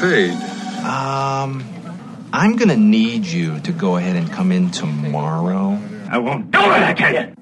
paid? Um, I'm gonna need you to go ahead and come in tomorrow. I won't do it, I tell you!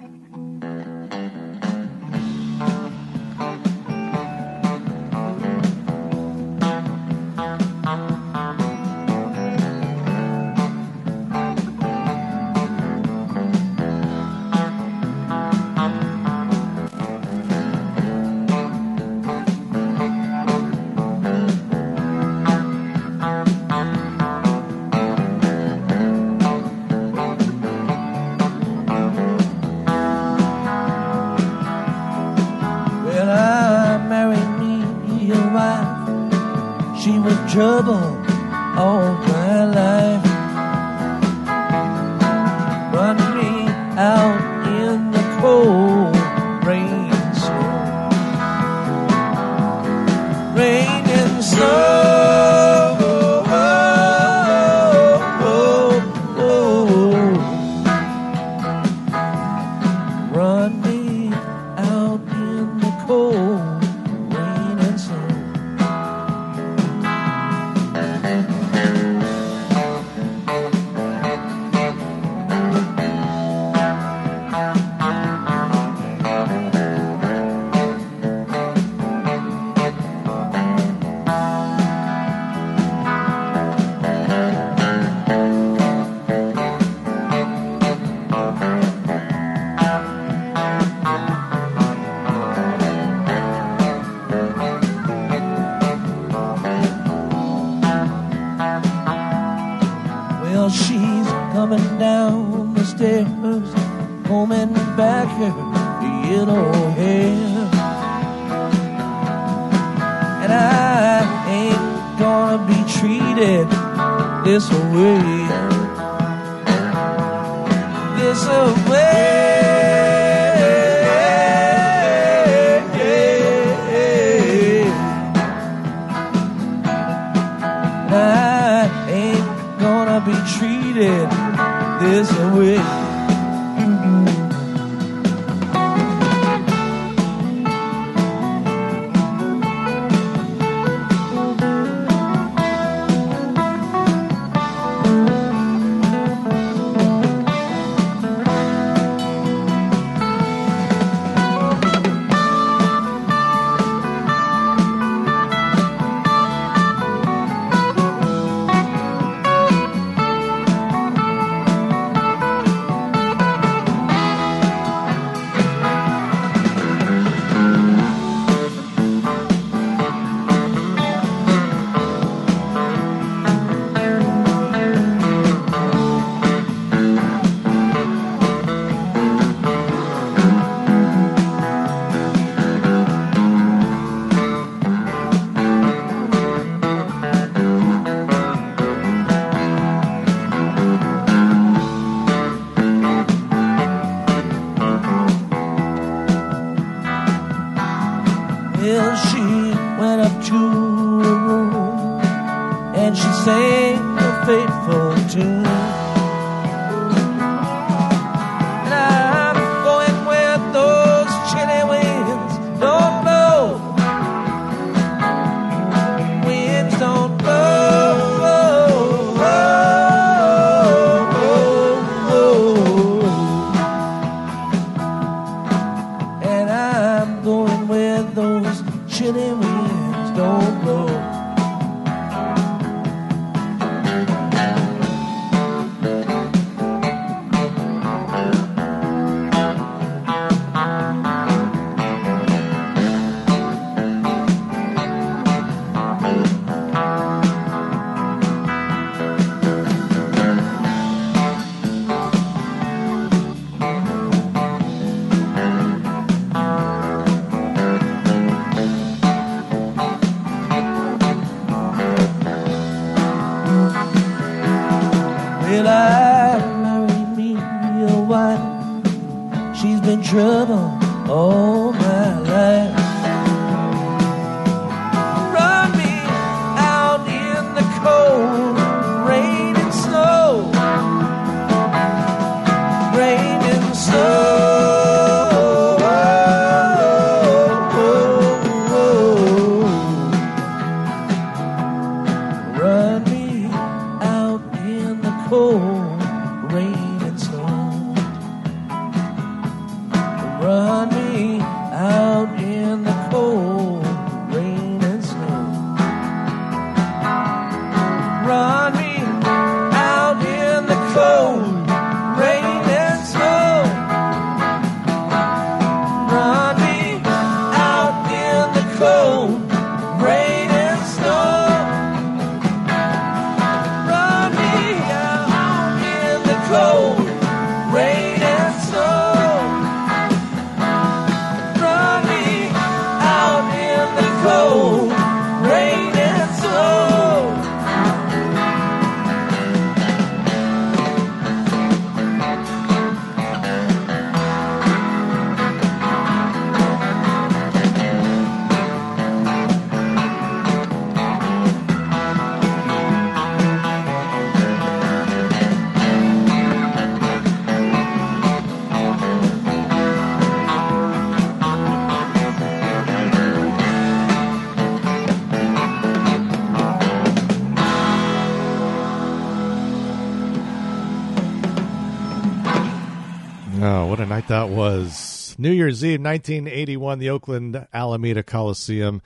New Year's Eve, 1981, the Oakland Alameda Coliseum.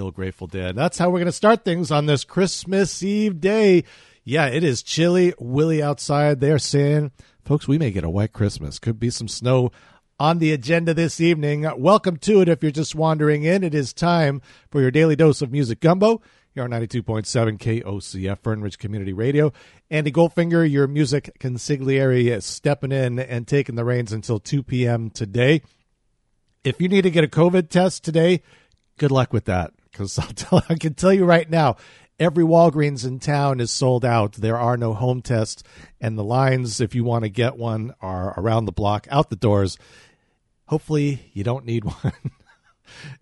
Old Grateful Dead. That's how we're going to start things on this Christmas Eve day. Yeah, it is chilly, willy outside. They're saying, folks, we may get a white Christmas. Could be some snow on the agenda this evening. Welcome to it if you're just wandering in. It is time for your daily dose of music gumbo. Here on 92.7 KOCF, Fernridge Community Radio. Andy Goldfinger, your music consigliere, is stepping in and taking the reins until 2 p.m. today. If you need to get a COVID test today, good luck with that. Because I can tell you right now, every Walgreens in town is sold out. There are no home tests, and the lines, if you want to get one, are around the block, out the doors. Hopefully, you don't need one.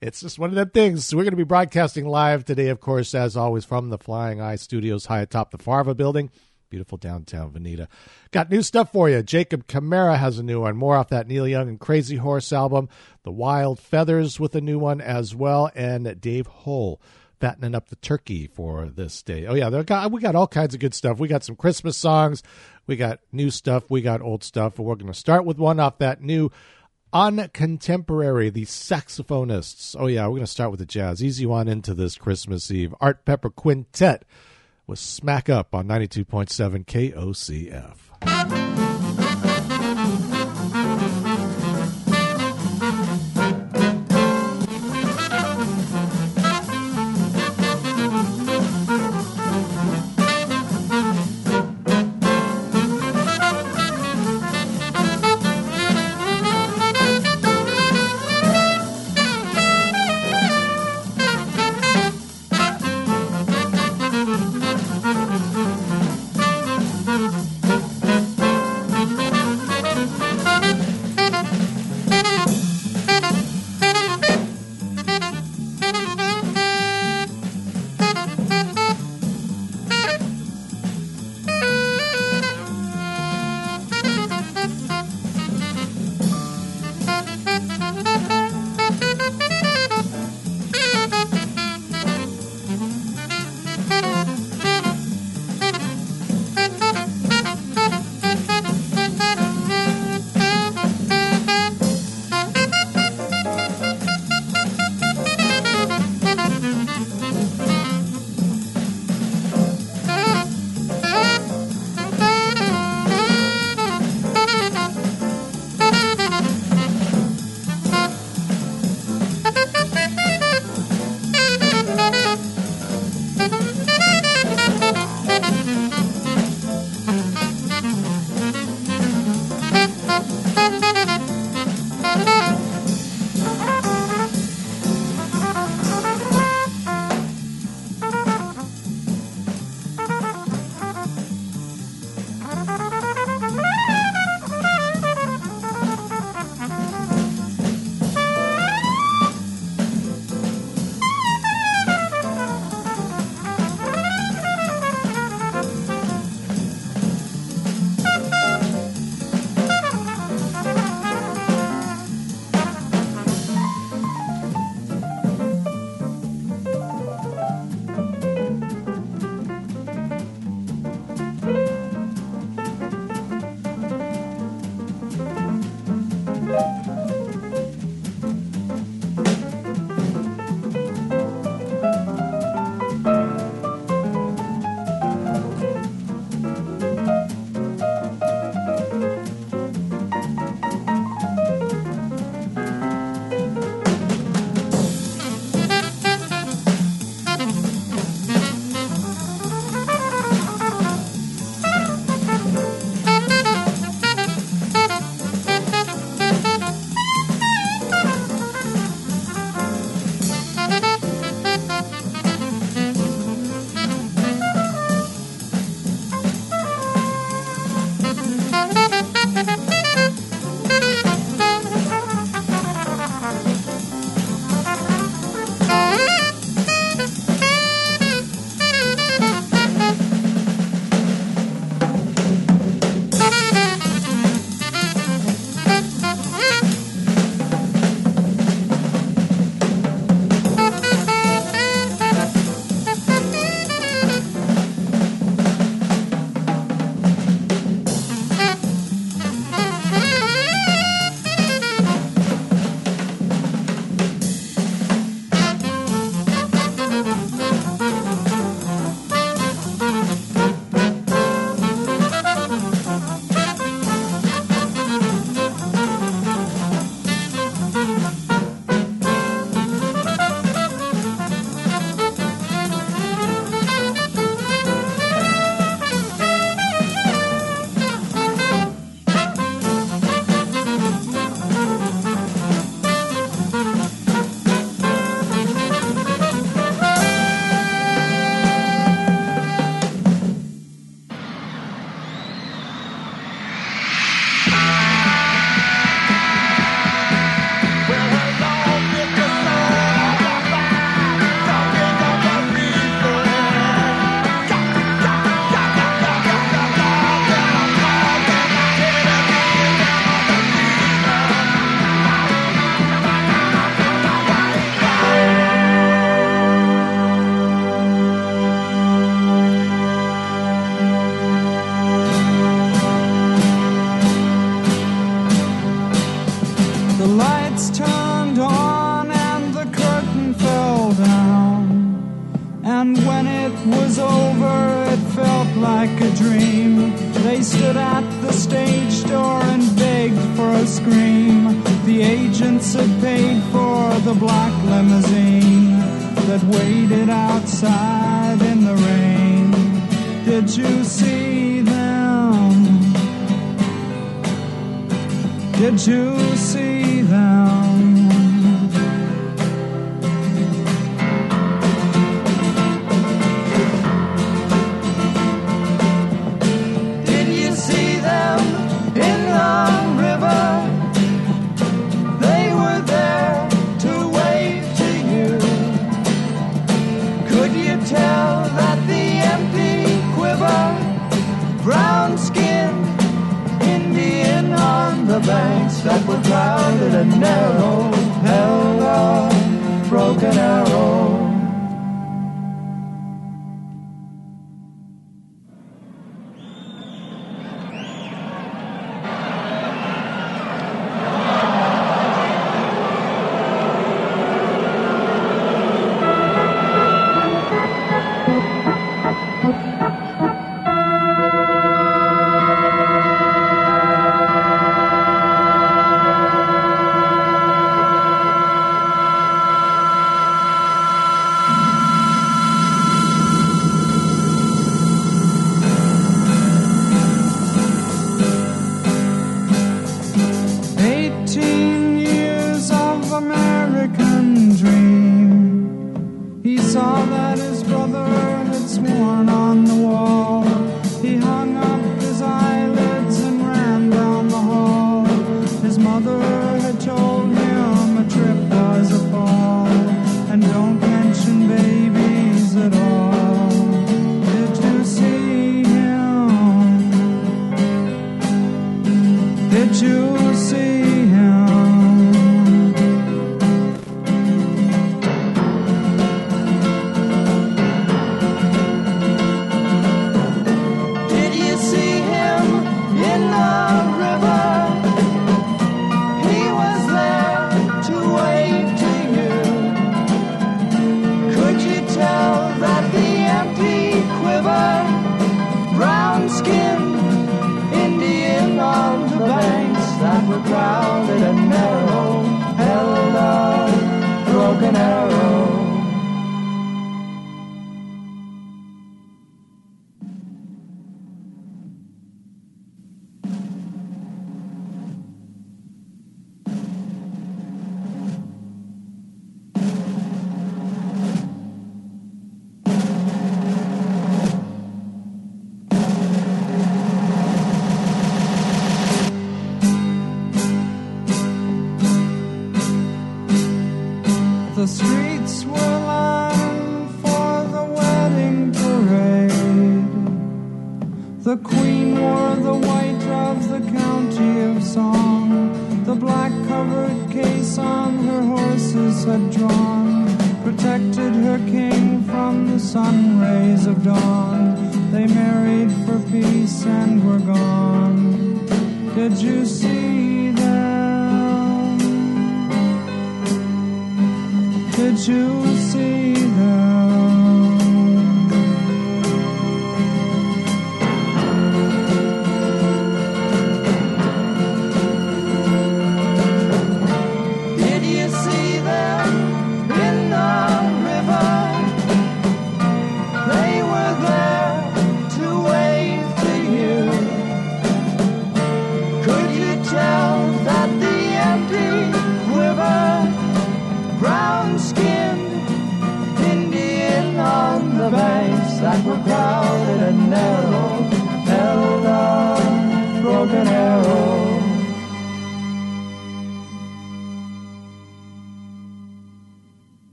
It's just one of them things. We're going to be broadcasting live today, of course, as always, from the Flying Eye Studios high atop the Farva building. Beautiful downtown Veneta. Got new stuff for you. Jacob Camara has a new one. More off that Neil Young and Crazy Horse album. The Wild Feathers with a new one as well. And Dave Hull fattening up the turkey for this day. Oh, yeah, got, we got all kinds of good stuff. We got some Christmas songs. We got new stuff. We got old stuff. We're going to start with one off that new on contemporary, the saxophonists. Oh, yeah, we're going to start with the jazz. Easy on into this Christmas Eve. Art Pepper Quintet was Smack Up on 92.7 KOCF.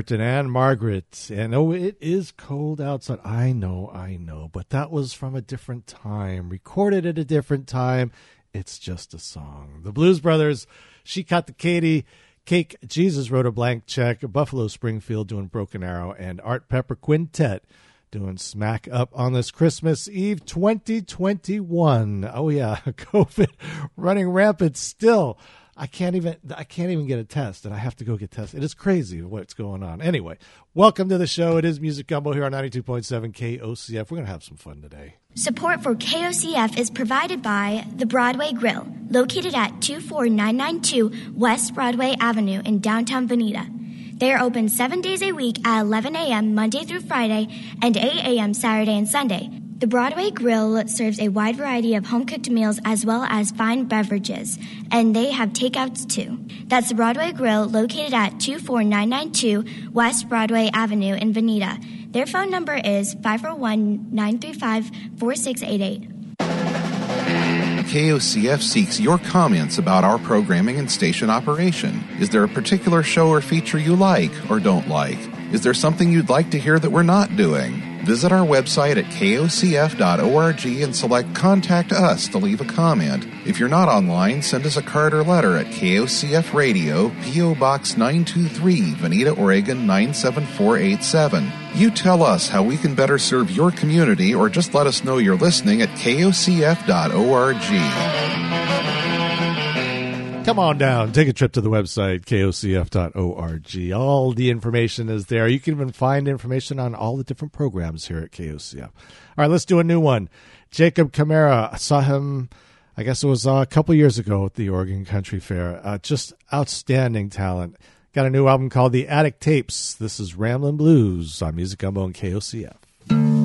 Hurton and Margaret. And oh, it is cold outside. I know, I know. But that was from a different time, recorded at a different time. It's just a song. The Blues Brothers, She Caught the Katy, Cake Jesus wrote a blank check, Buffalo Springfield doing Broken Arrow, and Art Pepper Quintet doing Smack Up on this Christmas Eve 2021. Oh yeah, COVID running rampant still. I can't even I can't even get a test and I have to go get tested. It is crazy what's going on. Anyway, welcome to the show. It is Music Gumbo here on 92.7 KOCF. We're going to have some fun today. Support for KOCF is provided by the Broadway Grill, located at 24992 West Broadway Avenue in downtown Veneta. They are open seven days a week at 11 a.m. Monday through Friday and 8 a.m. Saturday and Sunday. The Broadway Grill serves a wide variety of home cooked meals as well as fine beverages, and they have takeouts too. That's the Broadway Grill located at 24992 West Broadway Avenue in Veneta. Their phone number is 501 935 4688. KOCF seeks your comments about our programming and station operation. Is there a particular show or feature you like or don't like? Is there something you'd like to hear that we're not doing? Visit our website at kocf.org and select Contact Us to leave a comment. If you're not online, send us a card or letter at KOCF Radio, P.O. Box 923, Veneta, Oregon 97487. You tell us how we can better serve your community or just let us know you're listening at kocf.org. Come on down. Take a trip to the website, kocf.org. All the information is there. You can even find information on all the different programs here at KOCF. All right, let's do a new one. Jacob Camara. I saw him I guess it was uh, a couple years ago at the Oregon Country Fair. Uh, just outstanding talent. Got a new album called The Attic Tapes. This is Ramblin' Blues on Music Gumbo and KOCF.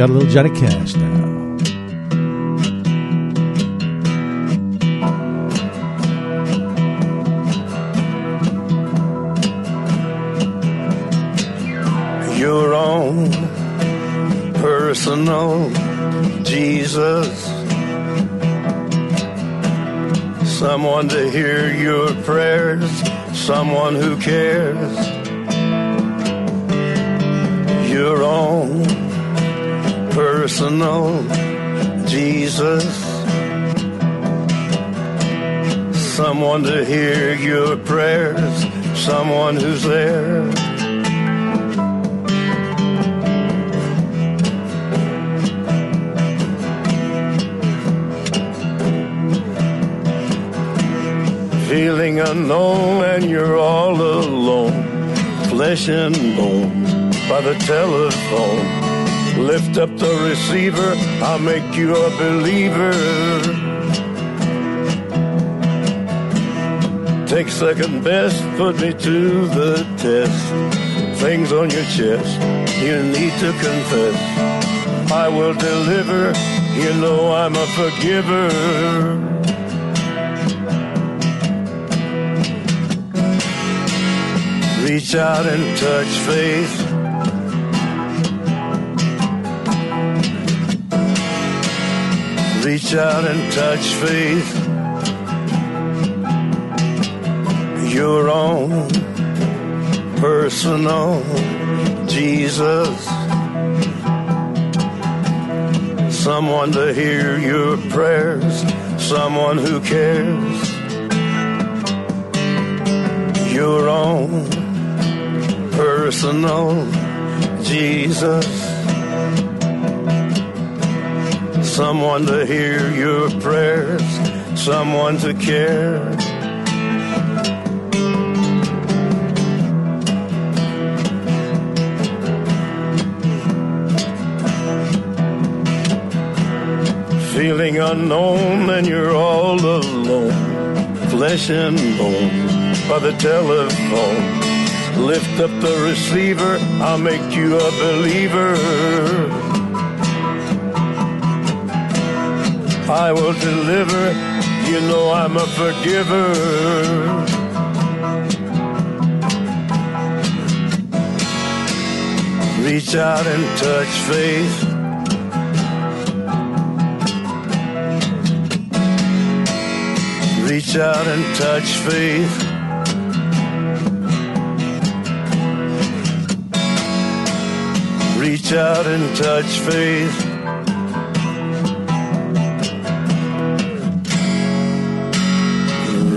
Got a little Johnny Cash now. Who's there. feeling unknown and you're all alone. Flesh and bone by the telephone. Lift up the receiver, I'll make you a believer. Take second best, put me to the test. Things on your chest, you need to confess. I will deliver, you know I'm a forgiver. reach out and touch faith. Reach out and touch faith. Your own personal Jesus. Someone to hear your prayers, someone who cares. Your own personal Jesus. Someone to hear your prayers, someone to care. Feeling unknown and you're all alone, flesh and bone by the telephone. Lift up the receiver, I'll make you a believer. I will deliver, you know I'm a forgiver. Reach out and touch faith. Reach out and touch faith. reach out and touch faith.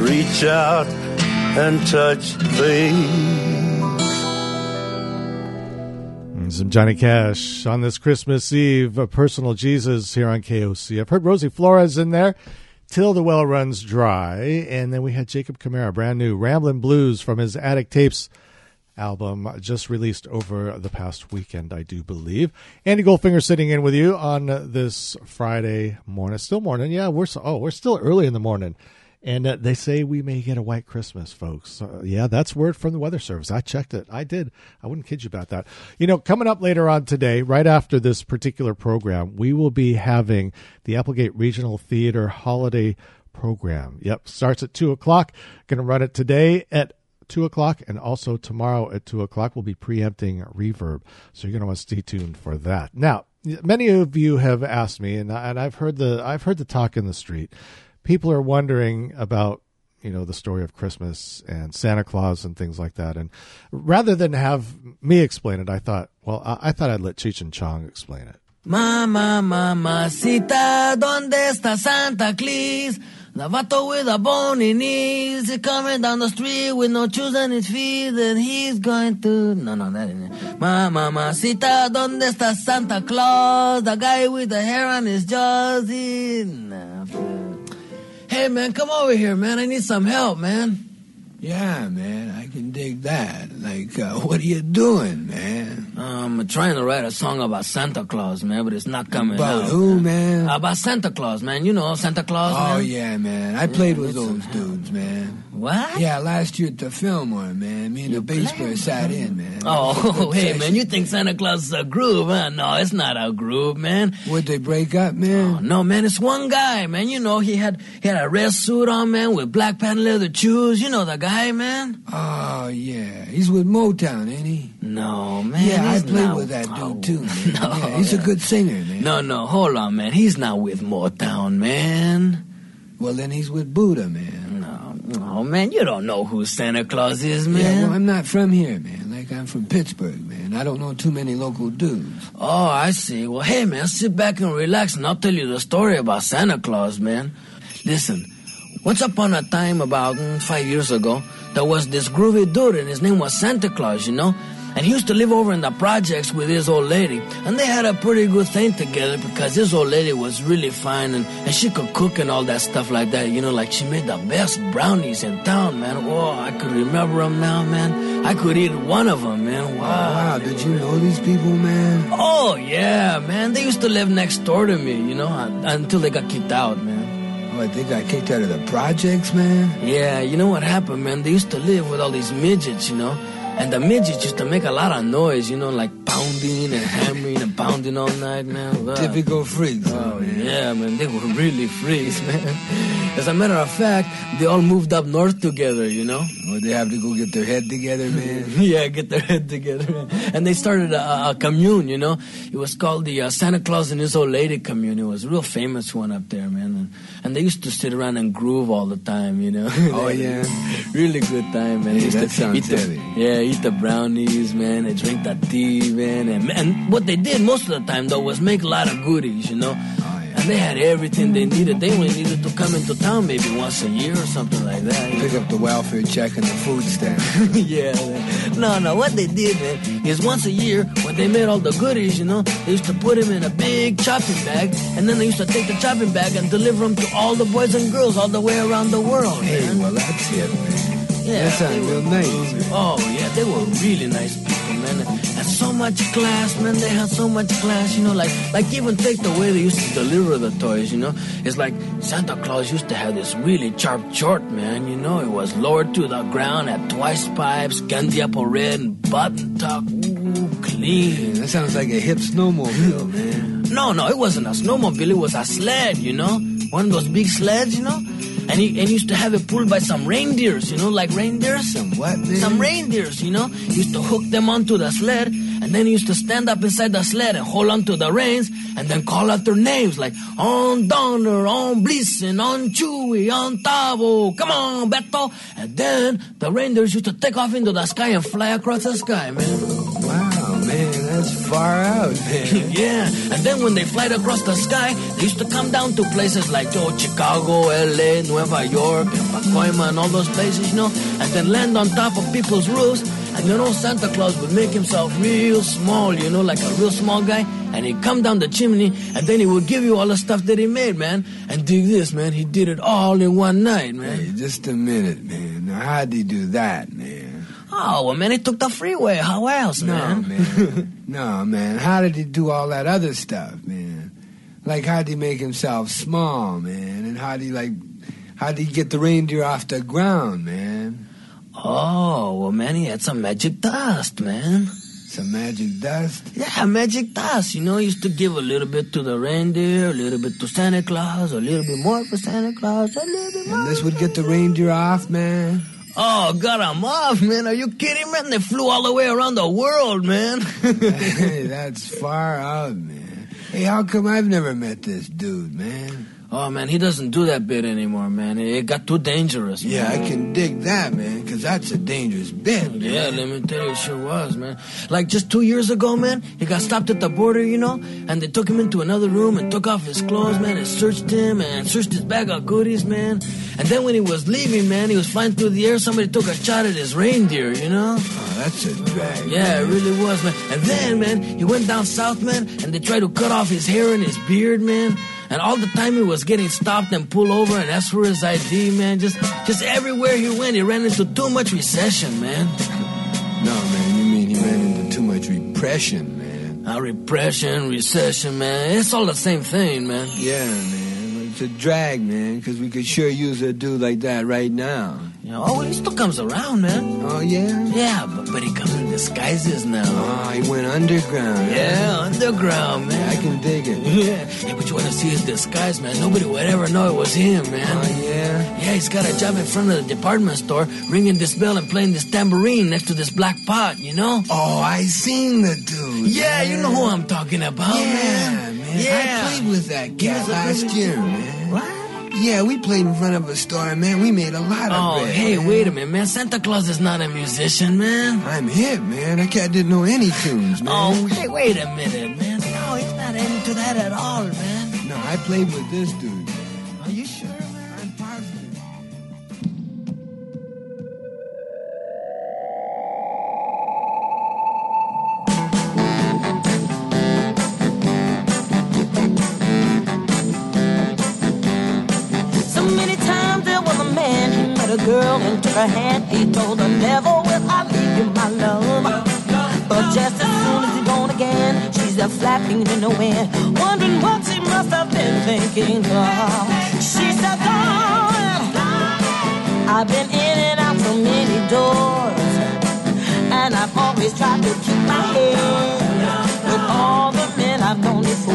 Reach out and touch faith. Some Johnny Cash on this Christmas Eve, a personal Jesus here on KOC. I've heard Rosie Flores in there till the well runs dry. And then we had Jacob Camara, brand new Ramblin' Blues from his Attic Tapes album just released over the past weekend, I do believe. Andy Goldfinger sitting in with you on this Friday morning. Still morning, yeah. We're so, oh, we're still early in the morning, and uh, they say we may get a white Christmas, folks. Uh, yeah, that's word from the Weather Service. I checked it. I did. I wouldn't kid you about that. You know, coming up later on today, right after this particular program, we will be having the Applegate Regional Theater Holiday program. Yep, starts at 2 o'clock. Going to run it today at 2 o'clock and also tomorrow at 2 o'clock. We'll be preempting reverb. So you're going to want to stay tuned for that. Now, many of you have asked me, and, and I've heard the I've heard the talk in the street. People are wondering about you know the story of Christmas and Santa Claus and things like that. And rather than have me explain it, I thought, well, I, I thought I'd let Cheech and Chong explain it. Mama, ¿dónde está Santa Claus? The vato with a bony knees, he's coming down the street with no shoes on his feet, and he's going to... No, no, it. Mama, mamacita, ¿dónde está Santa Claus? The guy with the hair on his jaws. Nah, Hey, man, come over here, man. I need some help, man. Yeah, man, I can dig that. Like, uh, what are you doing, man? Um, I'm trying to write a song about Santa Claus, man, but it's not coming About out. who, man? About Santa Claus, man. You know Santa Claus, Oh, man? yeah, man. I played with those dudes, man. What? Yeah, last year at the Fillmore, man. Me and the bass player sat in, man. Oh, hey, man, you think Santa Claus is a groove, huh? No, it's not a groove, man. Would they break up, man? Oh, no, man, it's one guy, man. You know, he had he had a red suit on, man, with black patent leather shoes. You know the guy, man? Oh, yeah. He's with Motown, ain't he? No, man. yeah, I played not- with that dude, Oh, too, man. No, yeah, he's a good singer, man. No, no, hold on, man. He's not with Motown, man. Well, then he's with Buddha, man. No, oh, man, you don't know who Santa Claus is, man. Yeah, well, I'm not from here, man. Like, I'm from Pittsburgh, man. I don't know too many local dudes. Oh, I see. Well, hey, man, sit back and relax, and I'll tell you the story about Santa Claus, man. Listen, once upon a time, about mm, five years ago, there was this groovy dude, and his name was Santa Claus, you know? And he used to live over in the projects with his old lady. And they had a pretty good thing together because his old lady was really fine and, and she could cook and all that stuff like that. You know, like she made the best brownies in town, man. Oh, I could remember them now, man. I could eat one of them, man. Wow. Wow, did you know these people, man? Oh yeah, man. They used to live next door to me, you know, until they got kicked out, man. What, they got kicked out of the projects, man? Yeah, you know what happened, man? They used to live with all these midgets, you know, and the midgets used to make a lot of noise, you know, like pounding and hammering and pounding all night, man. Wow. Typical freaks, Oh man. yeah, man. They were really freaks, man. As a matter of fact, they all moved up north together, you know. They have to go get their head together, man? yeah, get their head together. man. And they started a, a commune, you know. It was called the uh, Santa Claus and His Old Lady commune. It was a real famous one up there, man. And, and they used to sit around and groove all the time, you know. Oh, yeah? really good time, man. Hey, that sounds heavy. Yeah, eat the brownies, man. They drink the tea, man. And, and what they did most of the time, though, was make a lot of goodies, you know. Oh, yeah. And they had everything they needed. They only needed to come into town maybe once a year or something like that. you know. Pick up the welfare check and the food stamp. yeah. man. No, no. What they did, man, is once a year when they made all the goodies, you know, they used to put them in a big chopping bag, and then they used to take the chopping bag and deliver them to all the boys and girls all the way around the world. hey, man. well, that's it, man. Yeah, that sounds real nice. Oh yeah, they were really nice people, man. Had so much class, man. They had so much class, you know. Like, like even take the way they used to deliver the toys, you know. It's like Santa Claus used to have this really sharp short, man. You know, it was lowered to the ground, at twice pipes, candy apple red, and button tuck, ooh, clean. That sounds like a hip snowmobile, man. No, no, it wasn't a snowmobile. It was a sled, you know, one of those big sleds, you know. And he, and used to have it pulled by some reindeers, you know, like reindeers. Some what? Some reindeers, you know. He used to hook them onto the sled, and then he used to stand up inside the sled and hold onto the reins, and then call out their names like on Donner, on Blitzen, on Chewy, on Tavo, come on, Beto. And then the reindeers used to take off into the sky and fly across the sky, man. Wow, man, that's far out, man. yeah, and then when they flight across the sky, they used to come down to places like oh, Chicago, LA, Nueva York, and Pacoima, and all those places, you know, and then land on top of people's roofs. And you know, Santa Claus would make himself real small, you know, like a real small guy, and he'd come down the chimney, and then he would give you all the stuff that he made, man. And dig this, man, he did it all in one night, man. Hey, just a minute, man. Now, how'd he do that, man? Oh, well, man, he took the freeway. How else, man? No, man? man. no, man. How did he do all that other stuff, man? Like, how'd he make himself small, man? And how'd he, like, how'd he get the reindeer off the ground, man? Oh, well, man, he had some magic dust, man. Some magic dust? Yeah, magic dust. You know, he used to give a little bit to the reindeer, a little bit to Santa Claus, a little bit more for Santa Claus, a little bit more. And this would get the reindeer off, man? Oh, God, I'm off, man. Are you kidding, man? They flew all the way around the world, man. that's far out, man. Hey, how come I've never met this dude, man? Oh, man, he doesn't do that bit anymore, man. It got too dangerous, man. Yeah, I can dig that, man, because that's a dangerous bit, man. Yeah, let me tell you, it sure was, man. Like just two years ago, man, he got stopped at the border, you know, and they took him into another room and took off his clothes, man, and searched him and searched his bag of goodies, man. And then when he was leaving, man, he was flying through the air. Somebody took a shot at his reindeer, you know? Oh, that's a drag. Yeah, it really was, man. And then, man, he went down south, man, and they tried to cut off his hair and his beard, man. And all the time he was getting stopped and pulled over and asked for his ID, man. Just, just everywhere he went, he ran into too much recession, man. No, man, you mean he ran into too much repression, man. Uh, repression, recession, man. It's all the same thing, man. Yeah, man. It's a drag, man, because we could sure use a dude like that right now. You know, oh, he still comes around, man. Oh, yeah? Yeah, but, but he comes in disguises now. Oh, he went underground. huh? Yeah, underground, man. I can dig it. Yeah, hey, but you want to see his disguise, man? Nobody would ever know it was him, man. Oh, yeah? Yeah, he's got a job in front of the department store, ringing this bell and playing this tambourine next to this black pot, you know? Oh, I seen the dude. Yeah, you know who I'm talking about, Yeah, man. man. Yeah. I played with that guy last year, man. Yeah, we played in front of a store, man. We made a lot of Oh, bread, hey, man. wait a minute, man. Santa Claus is not a musician, man. I'm hip, man. That cat didn't know any tunes, man. Oh, hey, wait a minute, man. No, he's not into that at all, man. No, I played with this dude. Girl and took her hand. He told her, never will I leave you, my love. But just as soon as he's gone again, she's there flapping in the wind, wondering what she must have been thinking of. She said, darling, I've been in and out so many doors, and I've always tried to keep my head with all the men I've known before.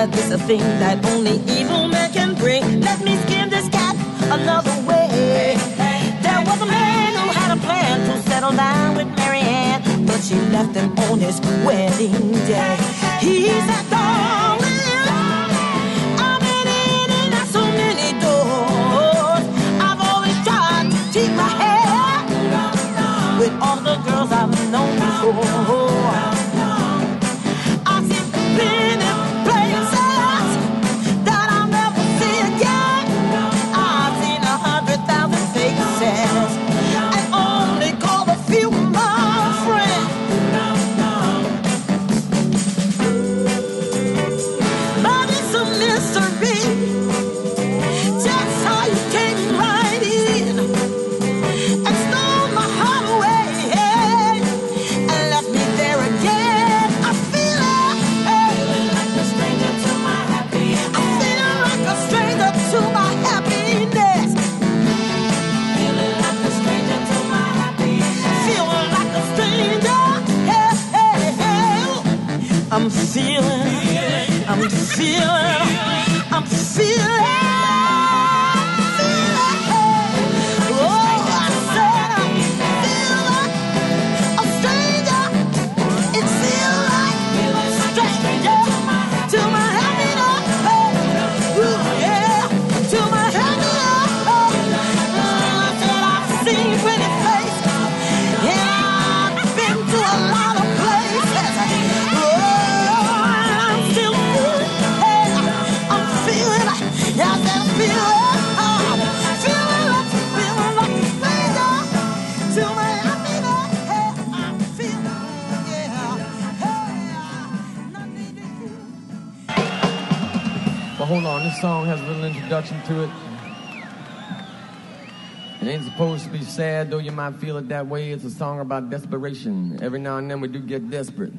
That this a thing that only evil men can bring, let me skin this cat another way. There was a man who had a plan to settle down with Mary Ann, but she left him on his wedding day. He said, darling, I've been in and out so many doors. I've always tried to keep my head with all the girls I've known before. Feeling, I'm feeling, I'm feeling. This song has a little introduction to it. It ain't supposed to be sad, though you might feel it that way. It's a song about desperation. Every now and then we do get desperate.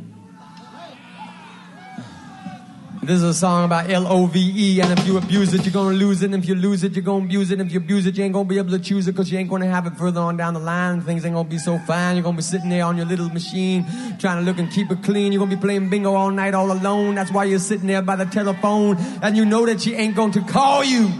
This is a song about L-O-V-E, and if you abuse it, you're gonna lose it. And if you lose it, you're gonna abuse it. And if you abuse it, you ain't gonna be able to choose it, cause you ain't gonna have it further on down the line. Things ain't gonna be so fine. You're gonna be sitting there on your little machine, trying to look and keep it clean. You're gonna be playing bingo all night all alone. That's why you're sitting there by the telephone, and you know that she ain't going to call you.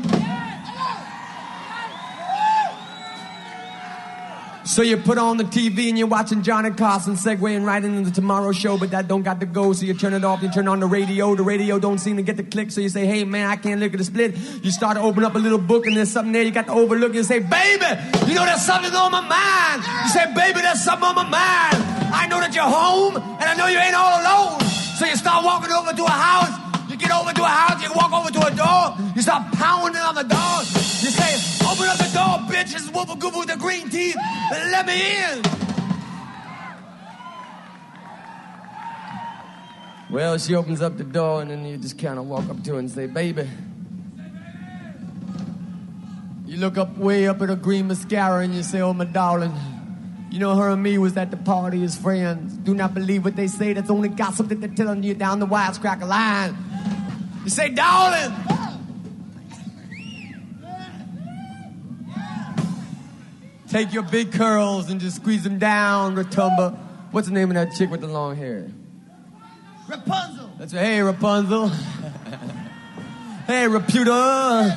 So you put on the TV and you're watching Johnny Carson segueing right into the Tomorrow Show, but that don't got to go. So you turn it off. You turn on the radio. The radio don't seem to get the click. So you say, "Hey man, I can't look at the split." You start to open up a little book and there's something there you got to overlook. You say, "Baby, you know there's something on my mind." You say, "Baby, there's something on my mind." I know that you're home and I know you ain't all alone. So you start walking over to a house. You get over to a house. You walk over to a door. You start pounding on the door. "Open up the door, bitch! It's Woofa Goofa with the green teeth. Let me in." Well, she opens up the door, and then you just kind of walk up to her and say, Baby. You look up way up at her green mascara and you say, Oh, my darling. You know, her and me was at the party as friends. Do not believe what they say. That's only gossip that they're telling you down the wisecracker line. You say, Darling. Take your big curls and just squeeze them down, Ratumba. What's the name of that chick with the long hair? Rapunzel. That's right. Hey, Rapunzel. hey, Reputa.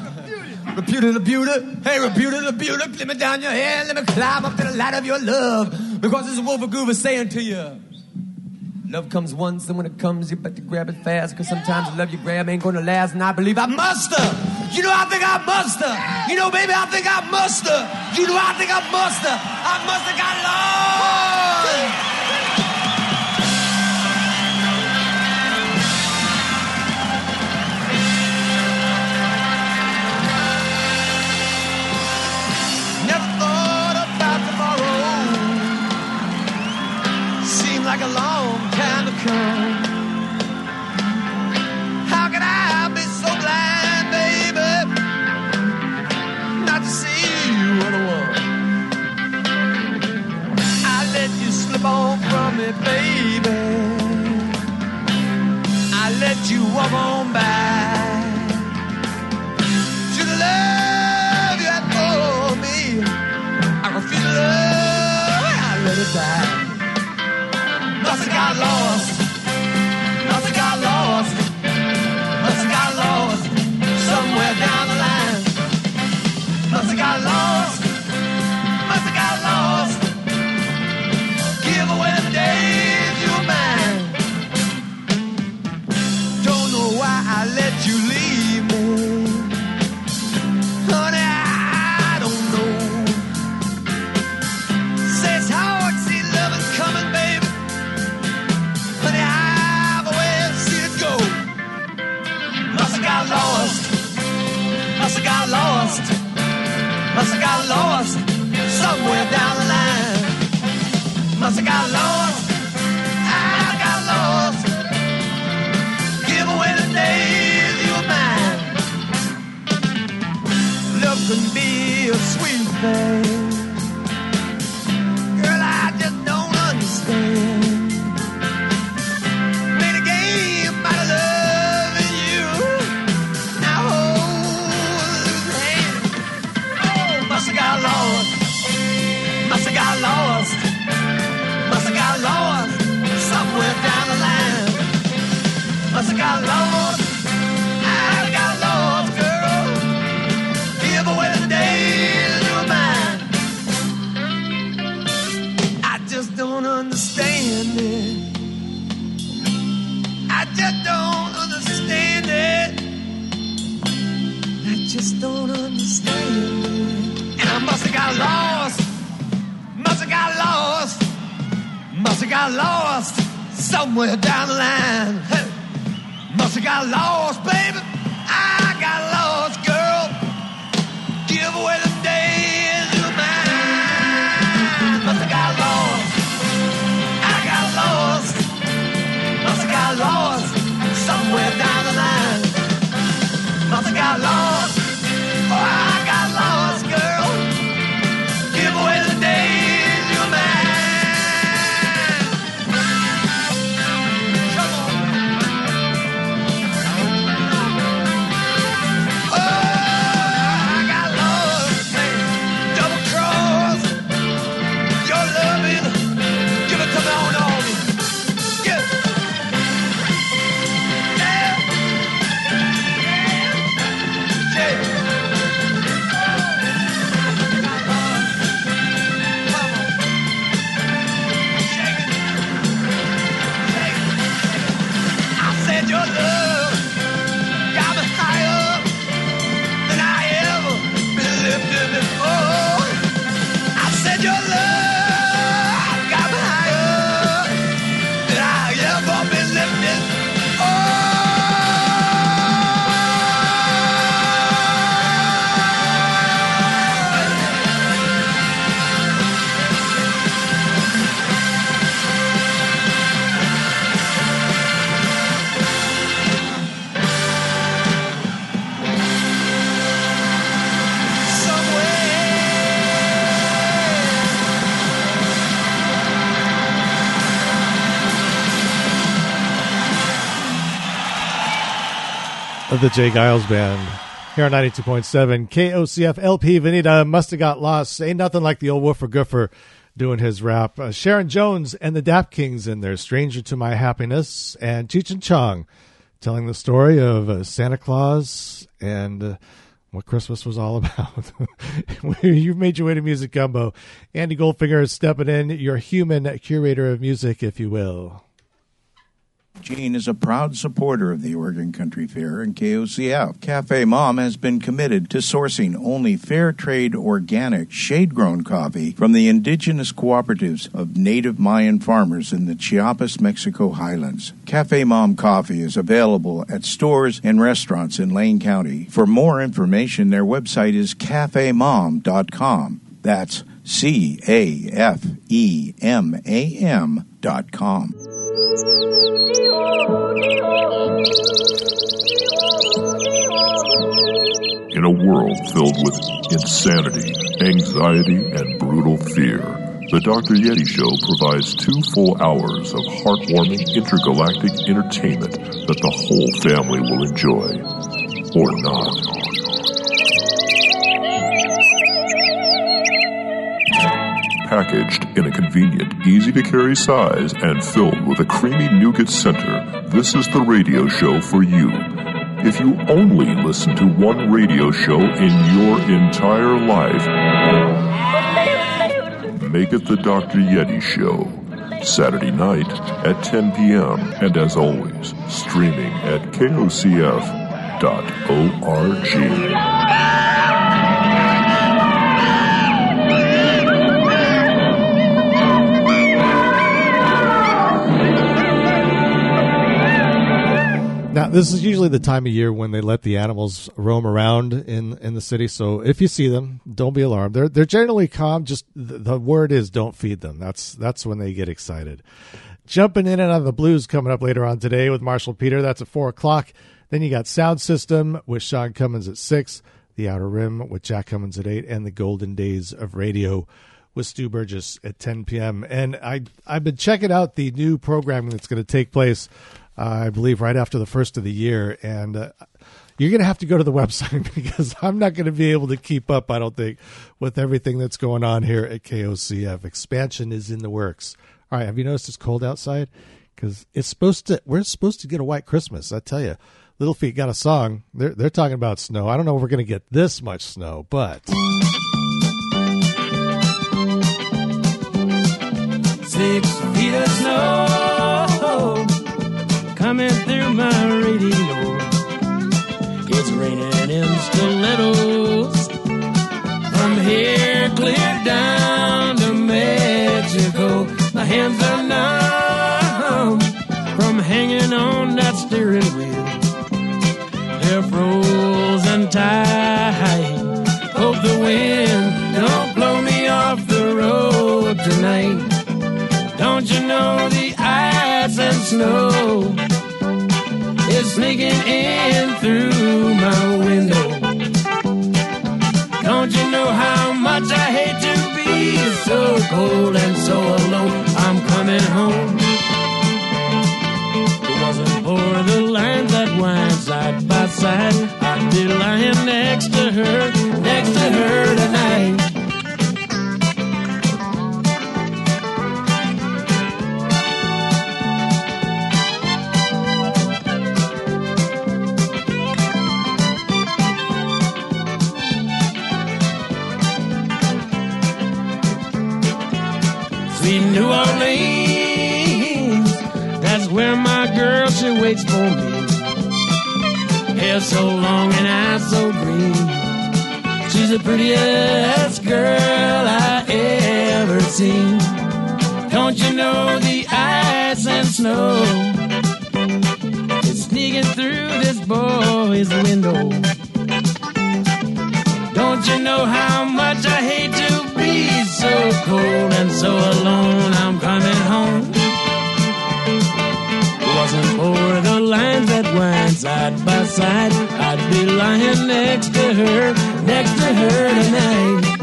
Reputa the beauty. Hey, Reputa the beauty. Let me down your hair. Let me climb up to the ladder of your love. Because this is Woofa Goofa saying to you. Love comes once, and when it comes, you better grab it fast. Cause sometimes the love you grab ain't gonna last, and I believe I must have. You know, I think I must have. You know, baby, I think I must have. You know, I think I must have. I must have got lost. Never thought about tomorrow. Seemed like a long time to come. Me, baby. I let you walk on by. To the love you had for me, I refuse to love, I let it die. Must have got lost. Got lost somewhere down the line. Hey. Must have got lost, of the J. Geils Band here on 92.7 KOCF LP Veneta must have got lost. Ain't nothing like the old Woofa Goofa doing his rap. Uh, Sharon Jones and the Dap Kings in there, Stranger to My Happiness, and Cheech and Chong telling the story of uh, Santa Claus and uh, what Christmas was all about. You've made your way to Music Gumbo. Andy Goldfinger is stepping in, your human curator of music, if you will. Gene is a proud supporter of the Oregon Country Fair and KOCF. Cafe Mam has been committed to sourcing only fair trade organic shade grown coffee from the indigenous cooperatives of native Mayan farmers in the Chiapas, Mexico highlands. Cafe Mam coffee is available at stores and restaurants in Lane County. For more information, their website is cafemam.com. That's C A F E M A M dot com. In a world filled with insanity, anxiety, and brutal fear, the Dr. Yeti Show provides two full hours of heartwarming intergalactic entertainment that the whole family will enjoy. Or not. Packaged in a convenient, easy to carry size and filled with a creamy nougat center, this is the radio show for you. If you only listen to one radio show in your entire life, make it the Dr. Yeti Show. Saturday night at 10 p.m. And as always, streaming at kocf.org. Now, this is usually the time of year when they let the animals roam around in, in the city. So if you see them, don't be alarmed. They're they're generally calm. Just the, the word is don't feed them. That's that's when they get excited. Jumping in and out of the blues coming up later on today with Marshall Peter. That's at four o'clock. Then you got Sound System with Sean Cummins at six. The Outer Rim with Jack Cummins at eight, and the Golden Days of Radio with Stu Burgess at 10 p.m. And I I've been checking out the new programming that's going to take place I believe, right after the first of the year. And uh, you're going to have to go to the website because I'm not going to be able to keep up, I don't think, with everything that's going on here at KOCF. Expansion is in the works. All right, have you noticed it's cold outside? Because it's supposed to, we're supposed to get a white Christmas. I tell you, Little Feat got a song. They're, they're talking about snow. I don't know if we're going to get this much snow, but. Six feet of snow coming through my radio. It's raining in stilettos from here clear down to Mexico. My hands are numb from hanging on that steering wheel. They're frozen tight. Hope the wind don't blow me off the road tonight. Don't you know the ice and snow is sneaking in through my window? Don't you know how much I hate to be so cold and so alone? I'm coming home. It wasn't for the line that winds side by side, I'd be lying next to her, next to her tonight. Sweet New Orleans, that's where my girl she waits for me. Hair so long and eyes so green. She's the prettiest girl I ever seen. Don't you know the ice and snow is sneaking through this boy's window? Don't you know how much I hate to be so cold and so alone? I'm coming home. Wasn't for the lines that wind side by side, I'd be lying next to her, next to her tonight.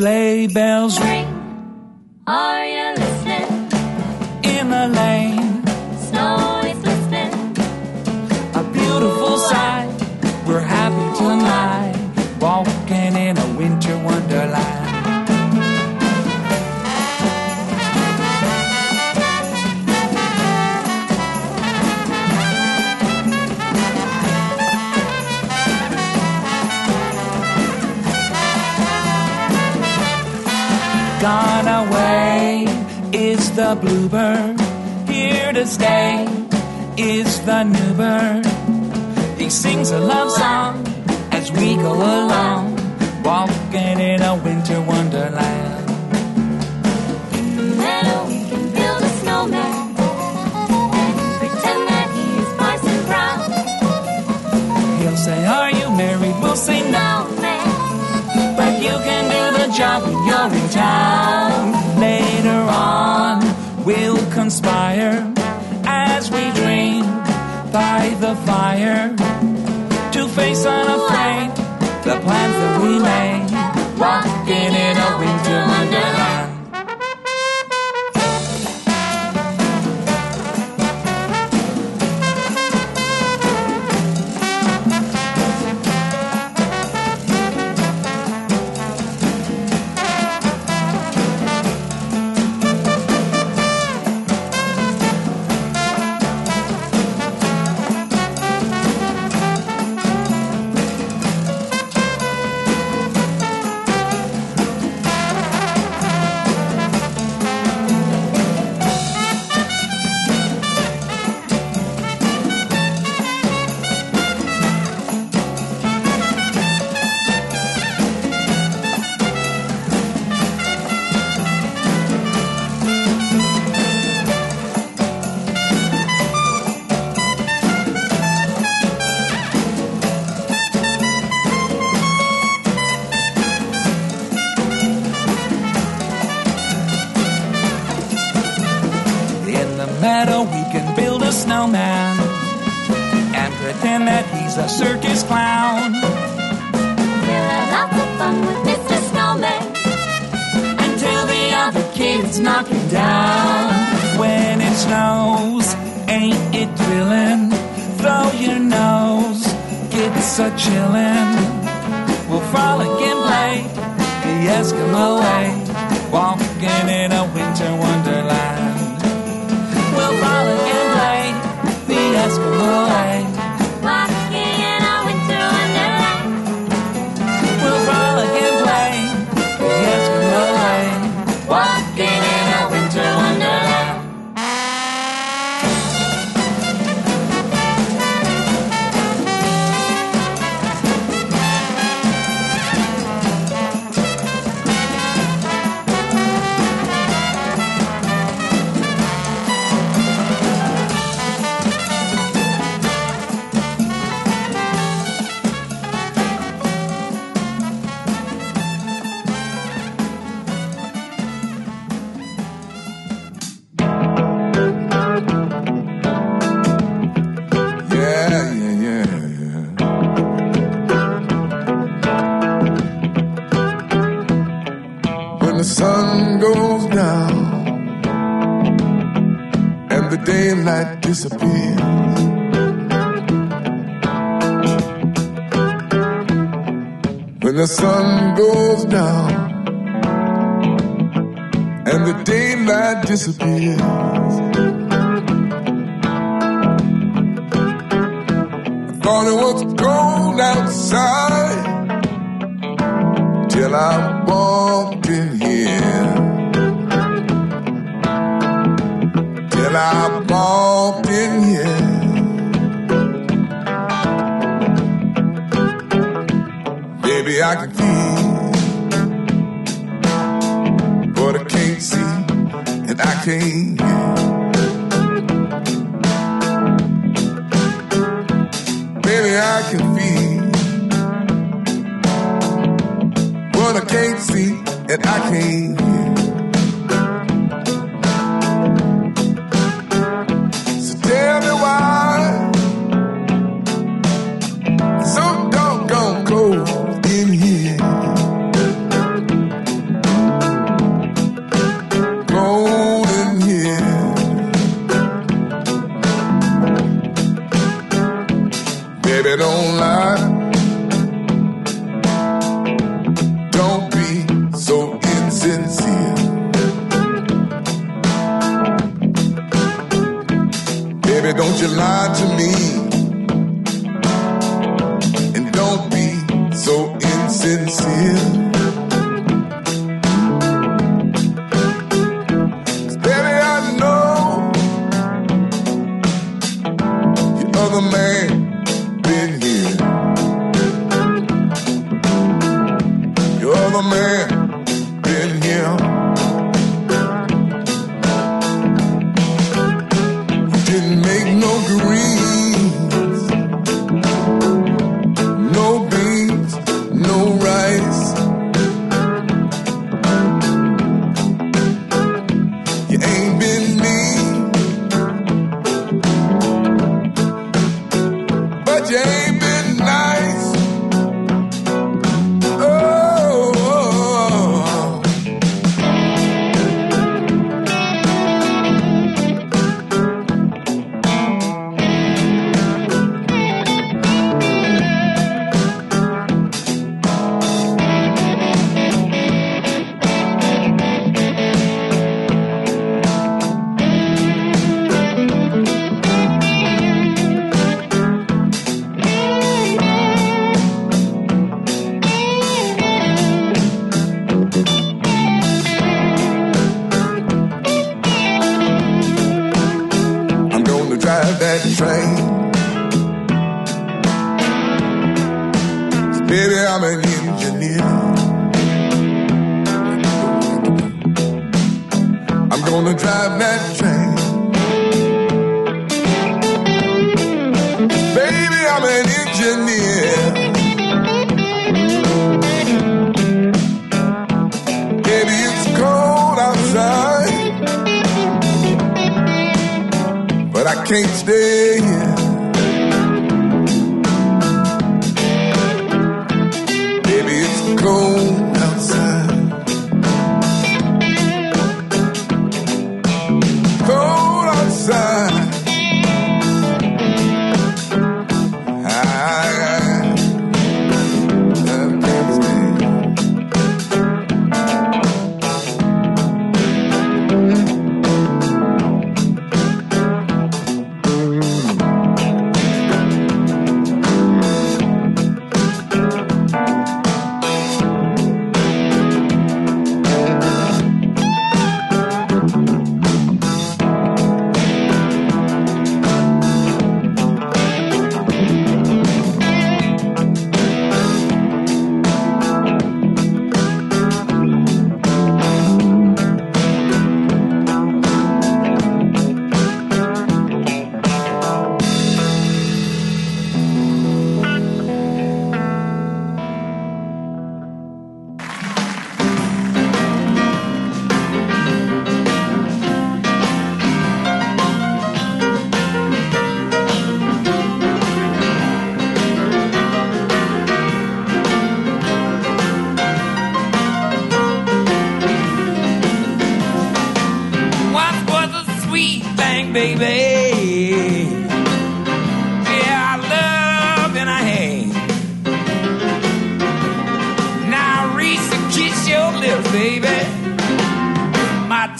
sleigh bells ring. Are you the bluebird. Here to stay is the new bird. He sings a love song as we go along, walking in a winter wonderland. In the meadow, we can build a snowman. and pretend that he is Parson Brown. He'll Say, are you married? We'll say no, man. But you can do the job when you're in town will conspire as we drink by the fire to face unafraid the plans that we made.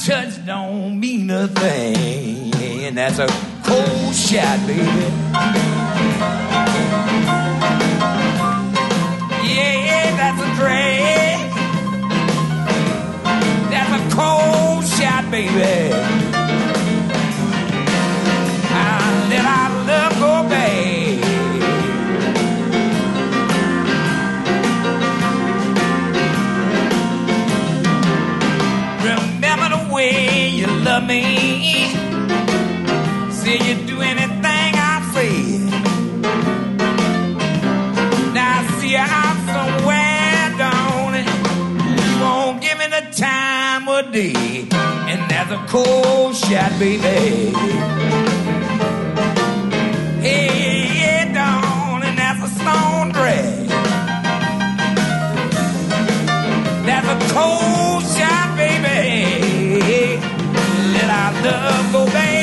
touch don't mean a thing. And that's a cold shot, baby. Yeah, that's a drag. That's a cold shot, baby. melody and that's a cold shot baby hey yeah down and that's a stone dress that's a cold shot baby let our love go back.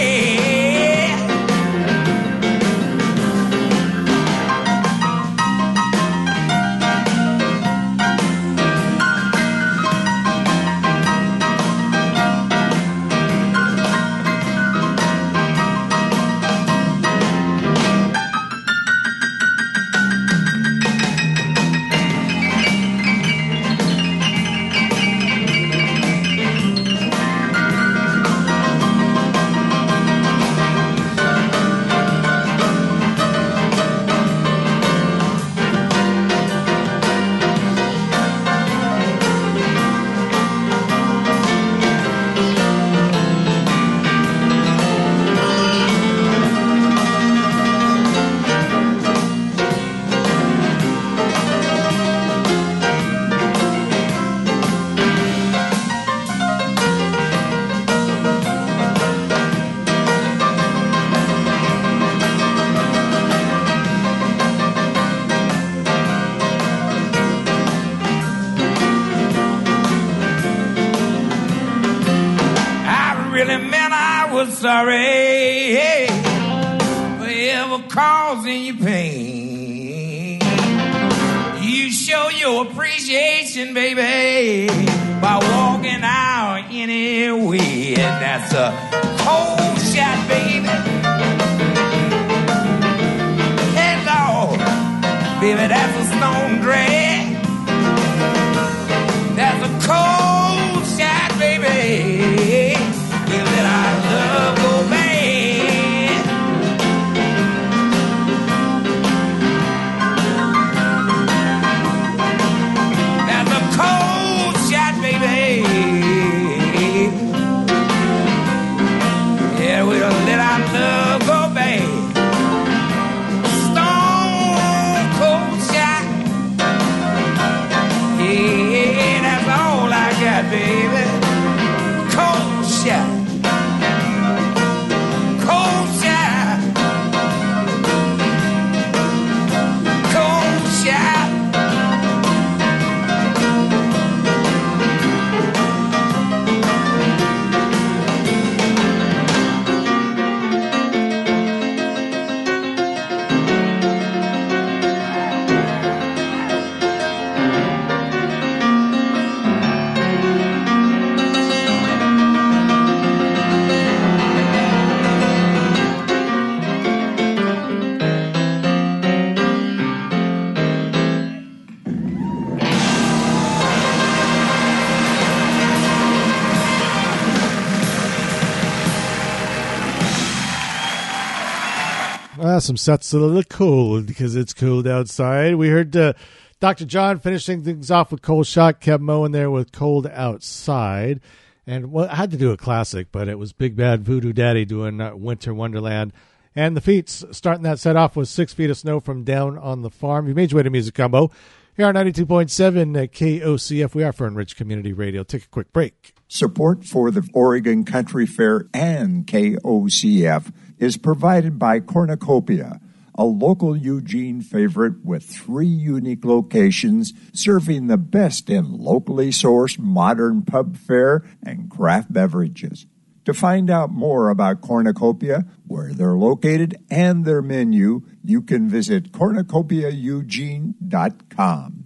Some sets a little cold because it's cold outside. We heard uh, Dr. John finishing things off with Cold Shot, kept mowing there with Cold Outside. And well, I had to do a classic, but it was Big Bad Voodoo Daddy doing uh, Winter Wonderland. And the Feats starting that set off with Six Feet of Snow from Down on the Farm. You made your way to Music Gumbo here on 92.7 KOCF. We are Fern Ridge Community Radio. Take a quick break. Support for the Oregon Country Fair and KOCF is provided by Cornucopia, a local Eugene favorite with three unique locations serving the best in locally sourced modern pub fare and craft beverages. To find out more about Cornucopia, where they're located, and their menu, you can visit cornucopiaeugene.com.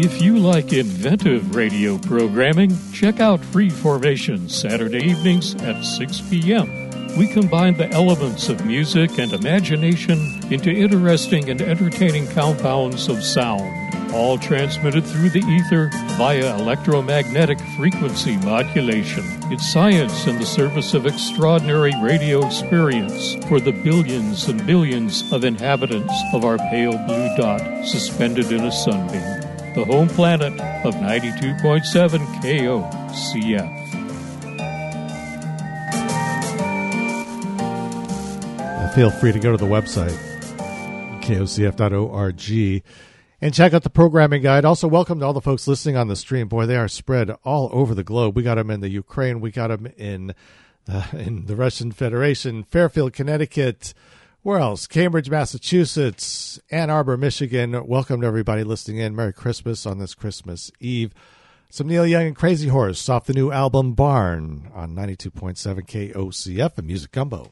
If you like inventive radio programming, check out Free Formation Saturday evenings at 6 p.m. We combine the elements of music and imagination into interesting and entertaining compounds of sound, all transmitted through the ether via electromagnetic frequency modulation. It's science in the service of extraordinary radio experience for the billions and billions of inhabitants of our pale blue dot suspended in a sunbeam the home planet of 92.7 KOCF. Uh, feel free to go to the website, kocf.org, and check out the programming guide. Also, welcome to all the folks listening on the stream. Boy, they are spread all over the globe. We got them in the Ukraine, we got them in, uh, in the Russian Federation, Fairfield, Connecticut, where else? Cambridge, Massachusetts, Ann Arbor, Michigan. Welcome to everybody listening in. Merry Christmas on this Christmas Eve. Some Neil Young and Crazy Horse off the new album Barn on 92.7 KOCF and Music Gumbo.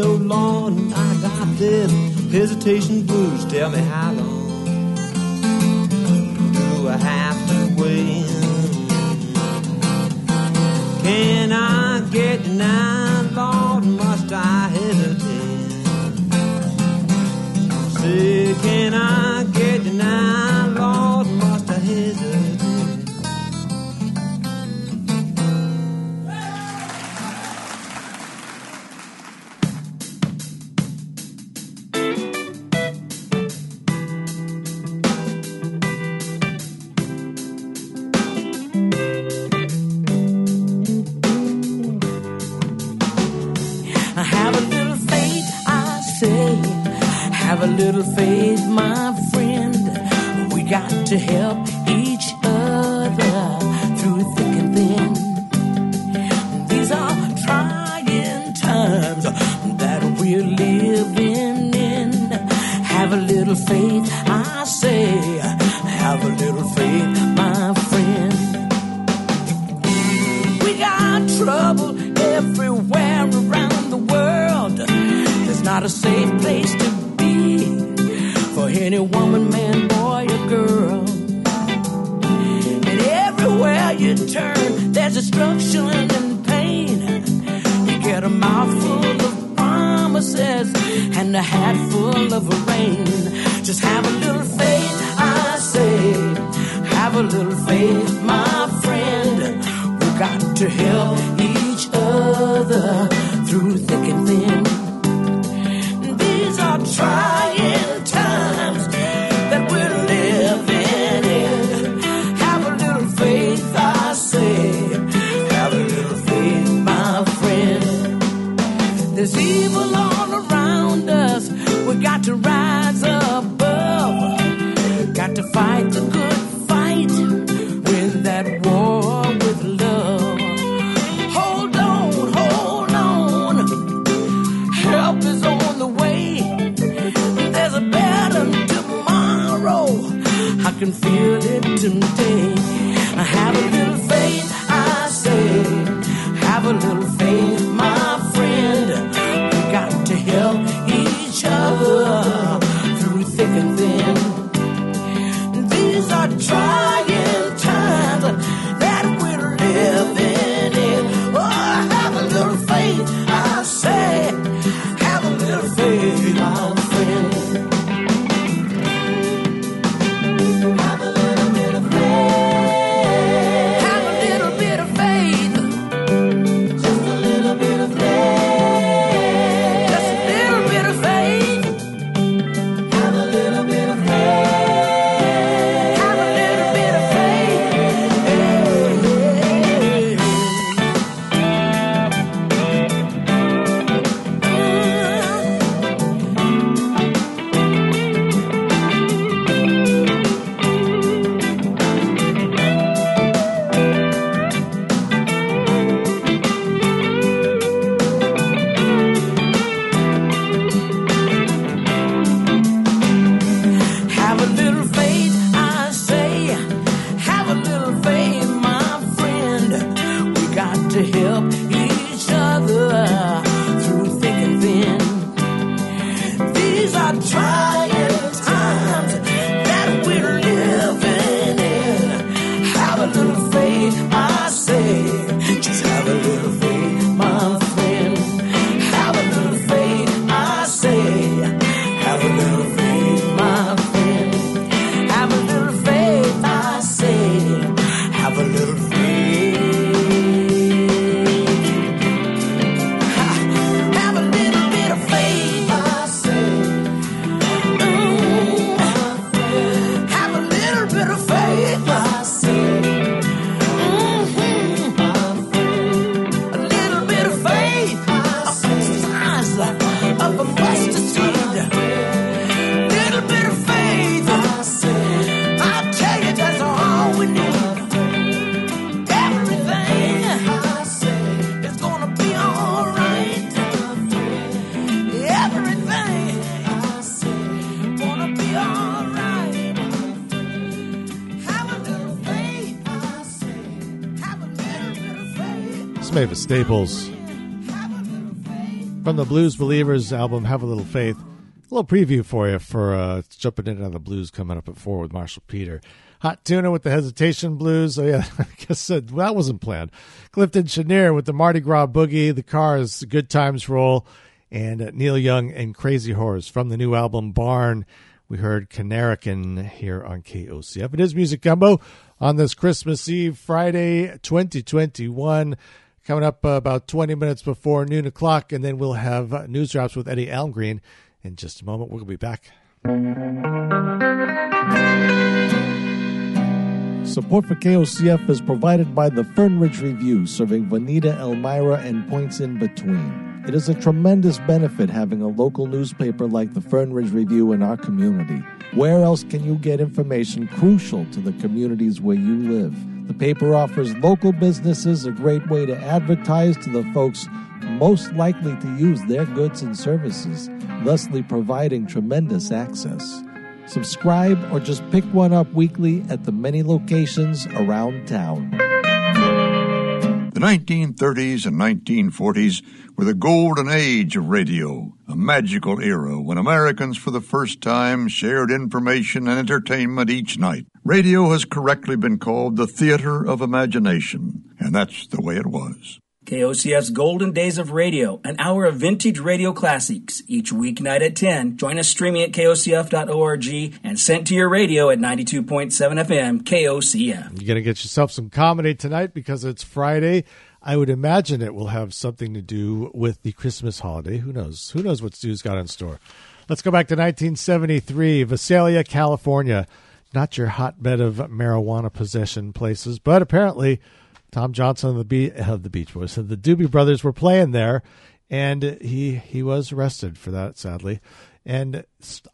no lawn. I got that hesitation blues. Tell me how long do I have to wait? Can I get denied? Staples. From the Blues Believers album, Have a Little Faith. A little preview for you for uh, jumping in on the blues coming up at four with Marshall Peter. Hot Tuna with the Hesitation Blues. Oh, yeah, I guess that wasn't planned. Clifton Chenier with the Mardi Gras Boogie, the Cars, Good Times Roll, and uh, Neil Young and Crazy Horse. From the new album Barn, we heard Canerican here on KOCF. It is Music Gumbo on this Christmas Eve, Friday, 2021. Coming up uh, about 20 minutes before noon o'clock, and then we'll have uh, news drops with Eddie Almgreen in just a moment. We'll be back. Support for KOCF is provided by the Fern Ridge Review, serving Veneta, Elmira, and points in between. It is a tremendous benefit having a local newspaper like the Fern Ridge Review in our community. Where else can you get information crucial to the communities where you live? The paper offers local businesses a great way to advertise to the folks most likely to use their goods and services, thusly providing tremendous access. Subscribe or just pick one up weekly at the many locations around town. The 1930s and 1940s were the golden age of radio, a magical era when Americans for the first time shared information and entertainment each night. Radio has correctly been called the theater of imagination, and that's the way it was. KOCF's Golden Days of Radio, an hour of vintage radio classics, each weeknight at 10. Join us streaming at kocf.org and sent to your radio at 92.7 FM KOCF. You're going to get yourself some comedy tonight because it's Friday. I would imagine it will have something to do with the Christmas holiday. Who knows? Who knows what Stu's got in store? Let's go back to 1973, Visalia, California. Not your hotbed of marijuana possession places, but apparently Tom Johnston of the, Be- of the Beach Boys, and the Doobie Brothers were playing there, and he he was arrested for that, sadly. And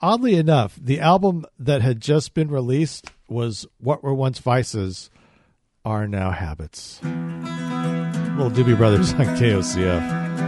oddly enough, the album that had just been released was "What Were Once Vices Are Now Habits." Little Doobie Brothers on KOCF.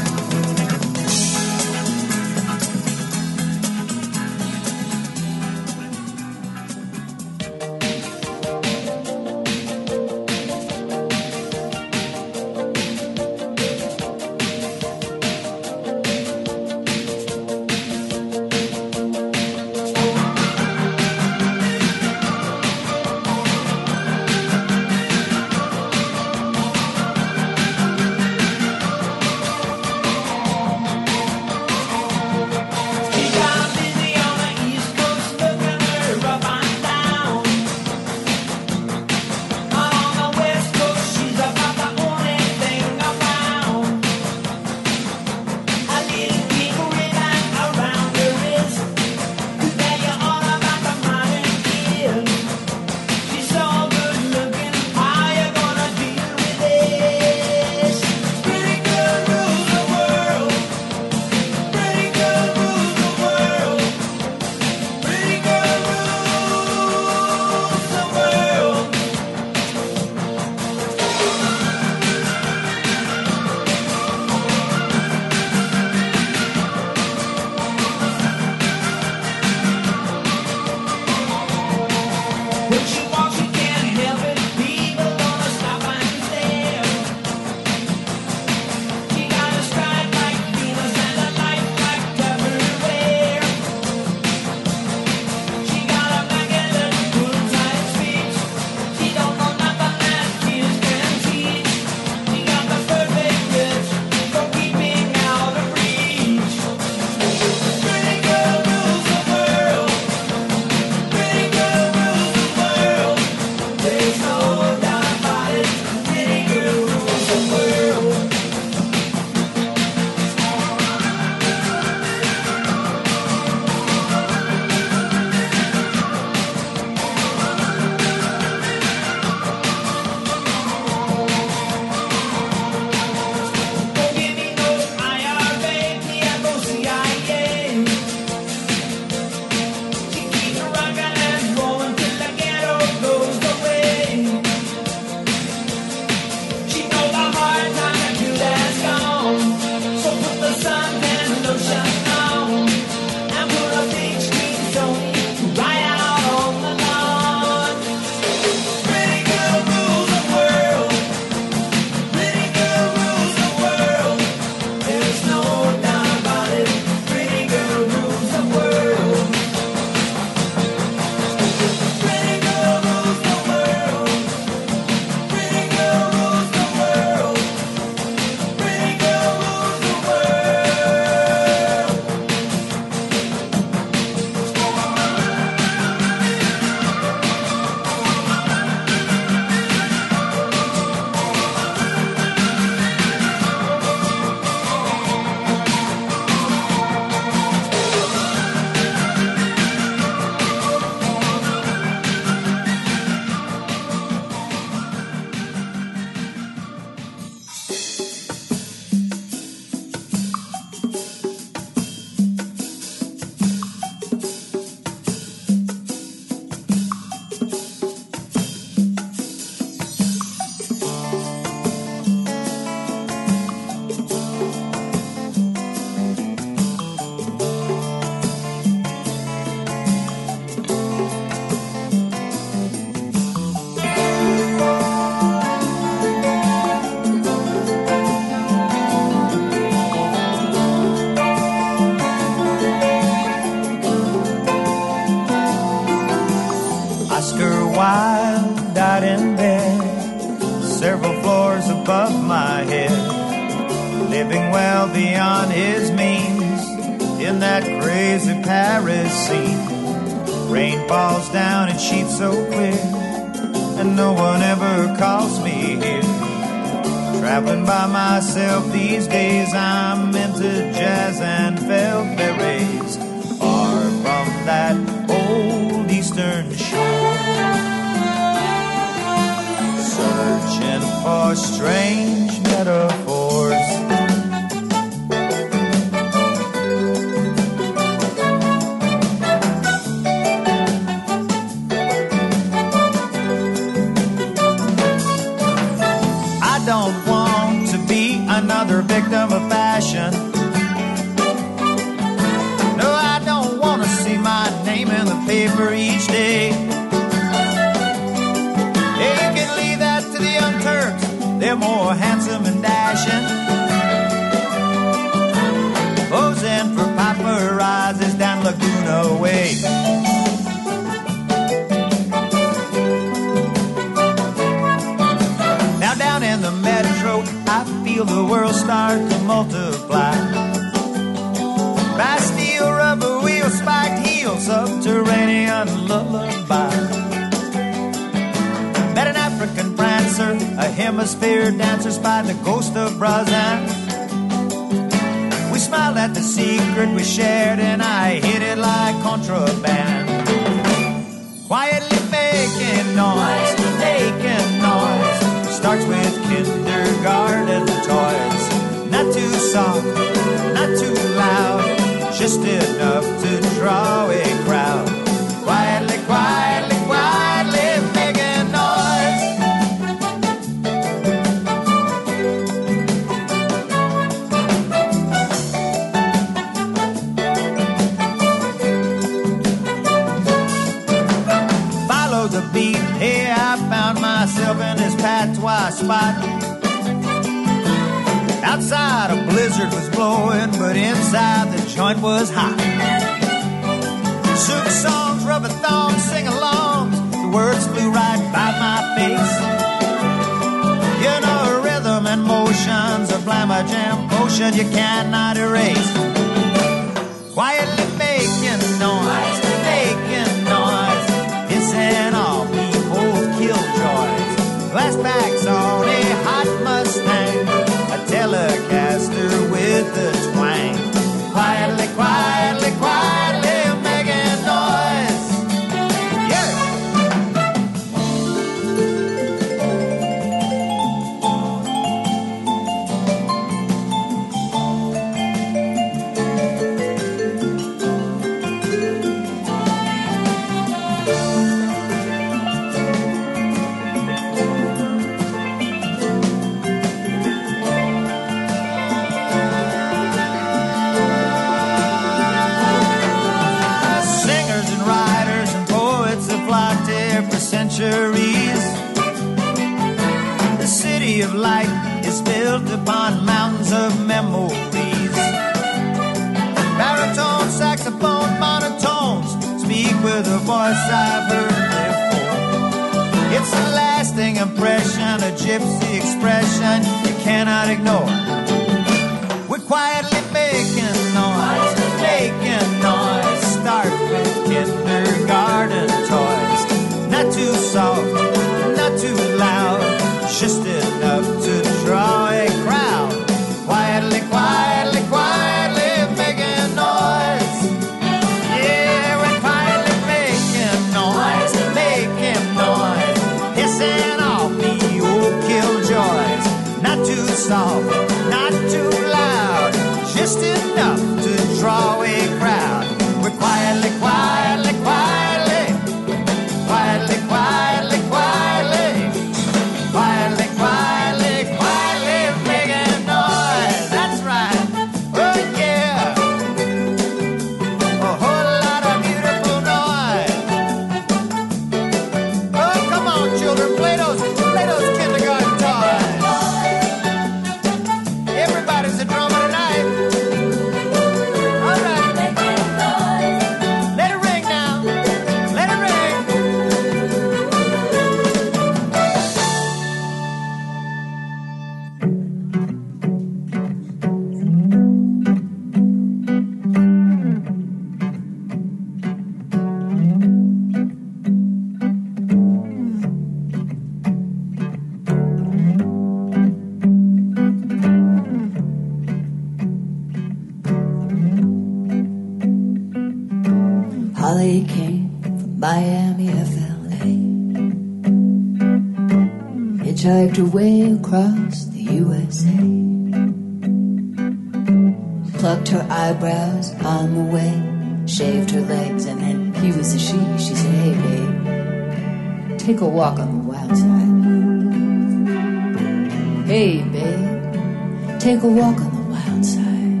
Hey babe, take a walk on the wild side.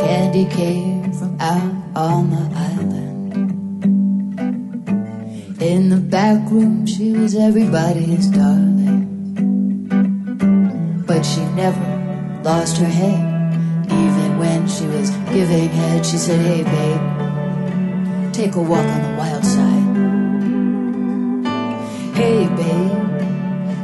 Candy came from out on the island. In the back room, she was everybody's darling. But she never lost her head. Even when she was giving head, she said, Hey babe, take a walk on the wild side. Hey babe,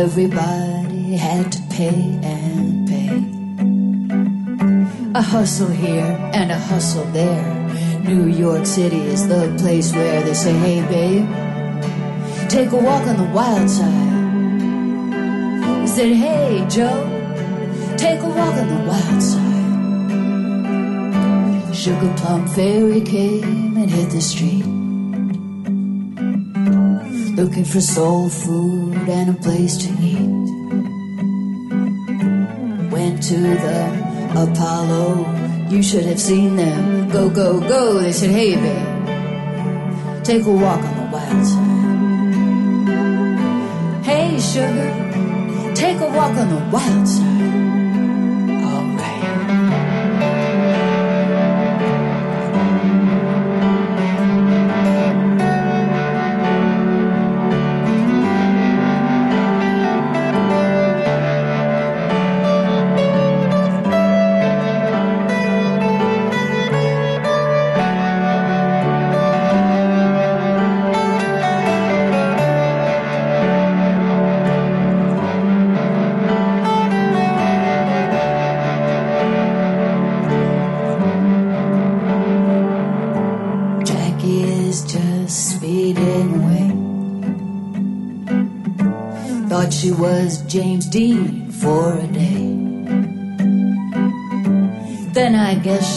Everybody had to pay and pay. A hustle here and a hustle there. New York City is the place where they say, hey babe, take a walk on the wild side. He said, hey Joe, take a walk on the wild side. Sugar Plum Fairy came and hit the street. Looking for soul food and a place to eat. Went to the Apollo. You should have seen them. Go, go, go. They said, hey, babe, take a walk on the wild side. Hey, sugar, take a walk on the wild side.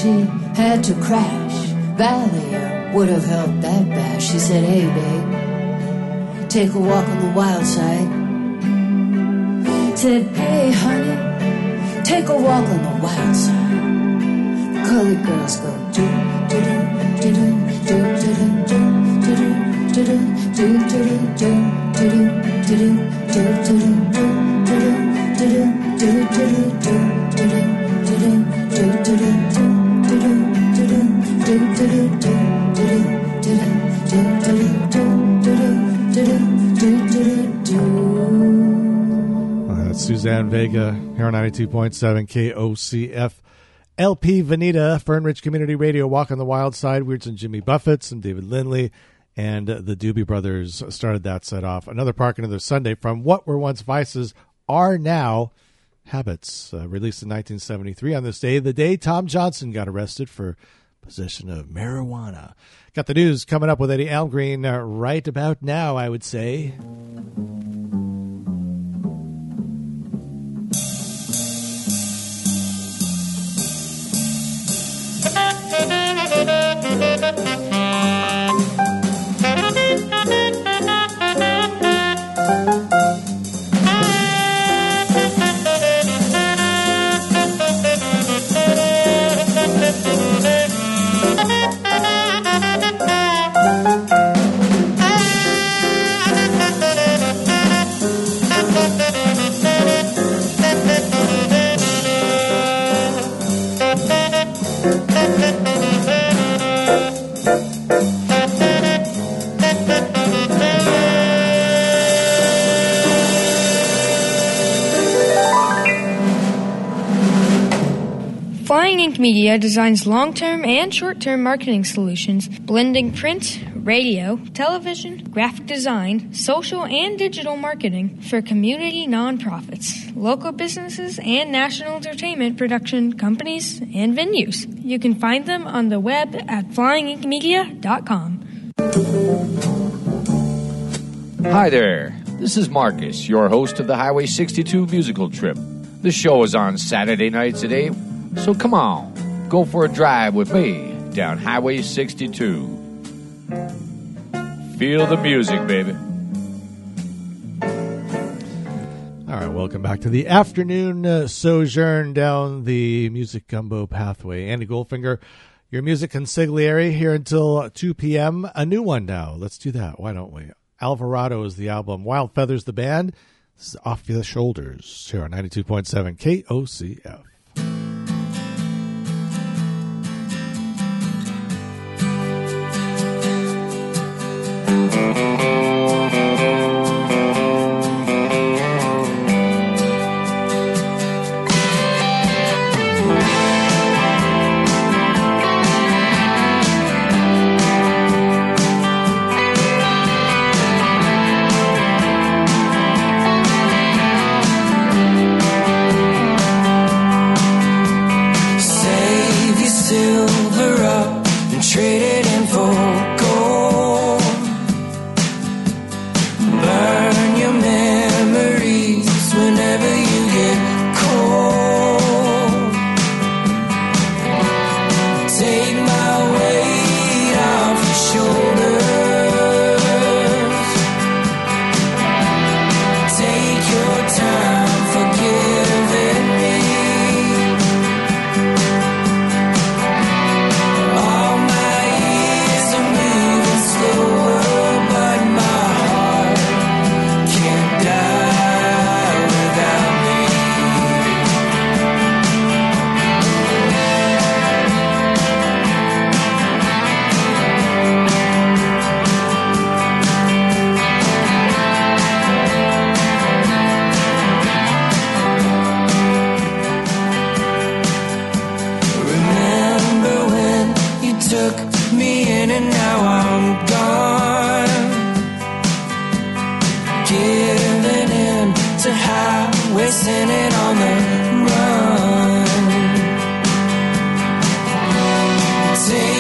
She had to crash. Valium would have helped that bash. She said, Hey, babe, take a walk on the wild side. Said, Hey, honey, take a walk on the wild side. The colored girls go, do, do, do, do, do, do, do, do, do, do, do, do, do, do, do, do, do, do, do, Uh, Suzanne Vega here on 92.7 KOCF. LP Veneta, Fern Ridge Community Radio, Walk on the Wild Side, Weirds and Jimmy Buffett, and David Lindley, and the Doobie Brothers started that set off. Another Park, Another Sunday from What Were Once Vices Are Now Habits, uh, released in 1973 on this day, the day Tom Johnston got arrested for possession of marijuana. Got the news coming up with Eddie Algreen uh, right about now, I would say. Ink Media designs long term and short term marketing solutions, blending print, radio, television, graphic design, social, and digital marketing for community nonprofits, local businesses, and national entertainment production companies and venues. You can find them on the web at flyinginkmedia.com. Hi there. This is Marcus, your host of the Highway 62 musical trip. The show is on Saturday nights at 8, so come on, go for a drive with me down Highway 62. Feel the music, baby. All right, welcome back to the afternoon uh, sojourn down the music gumbo pathway. Andy Goldfinger, your music consigliere here until 2 p.m. A new one now. Let's do that. Why don't we? Alvarado is the album. Wild Feathers, the band. This is Off Your Shoulders here on 92.7 KOCF. Thank We're sinning on the run. Take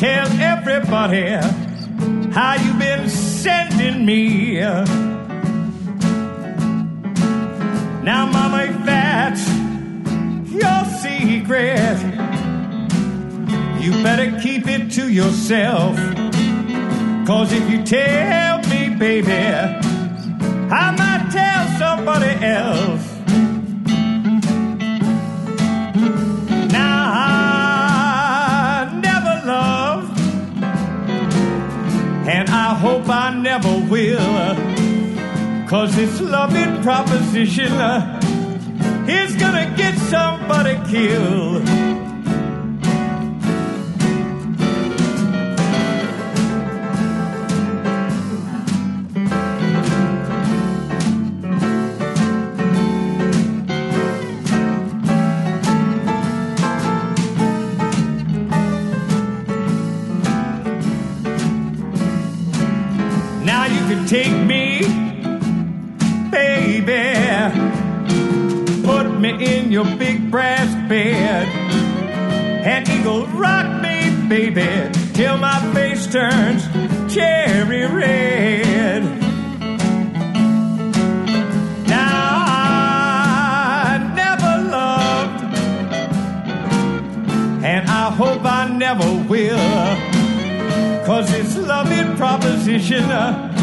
tell everybody how you've been sending me. Now, Mama, if that's your secret, you better keep it to yourself. Cause if you tell me, baby, I might tell somebody else. never will. Cause this loving proposition uh, is gonna get somebody killed. vision.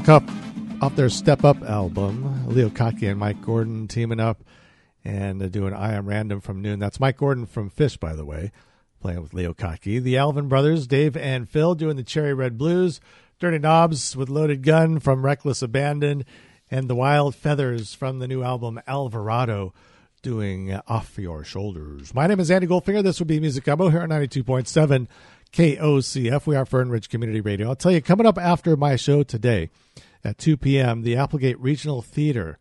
Title Cup off their Step Up album. Leo Kottke and Mike Gordon teaming up and uh, doing I Am Random from Noon. That's Mike Gordon from Phish, by the way, playing with Leo Kottke. The Alvin Brothers, Dave and Phil, doing the Cherry Red Blues. Dirty Knobs with Loaded Gun from Reckless Abandon. And the Wild Feathers from the new album Alvarado doing Off Your Shoulders. My name is Andy Goldfinger. This will be Music Gumbo here on 92.7 KOCF. We are Fern Ridge Community Radio. I'll tell you, coming up after my show today at 2 p.m., the Applegate Regional Theater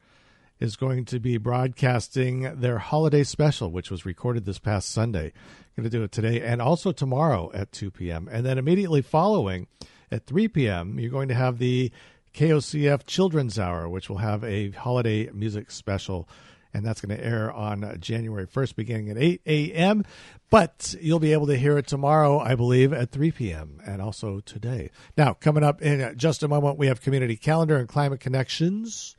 is going to be broadcasting their holiday special, which was recorded this past Sunday. Going to do it today and also tomorrow at 2 p.m. And then immediately following at 3 p.m., you're going to have the KOCF Children's Hour, which will have a holiday music special and that's going to air on January 1st, beginning at 8 a.m. But you'll be able to hear it tomorrow, I believe, at 3 p.m. and also today. Now, coming up in just a moment, we have Community Calendar and Climate Connections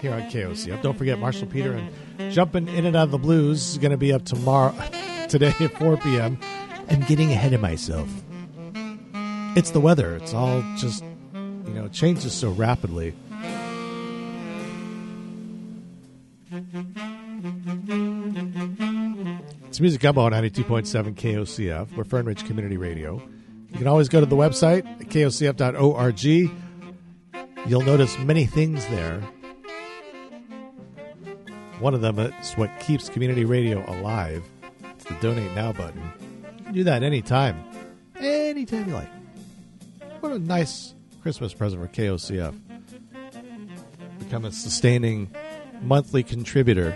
here on KOCF. Don't forget Marshall Peter and Jumping In and Out of the Blues is going to be up tomorrow, today at 4 p.m. I'm getting ahead of myself. It's the weather. It's all just, you know, changes so rapidly. It's Music Gumbo on 92.7 KOCF. We're Fern Ridge Community Radio. You can always go to the website kocf.org. You'll notice many things there. One of them is what keeps community radio alive. It's the Donate Now button. You can do that anytime. Anytime you like. What a nice Christmas present for KOCF. Become a sustaining monthly contributor.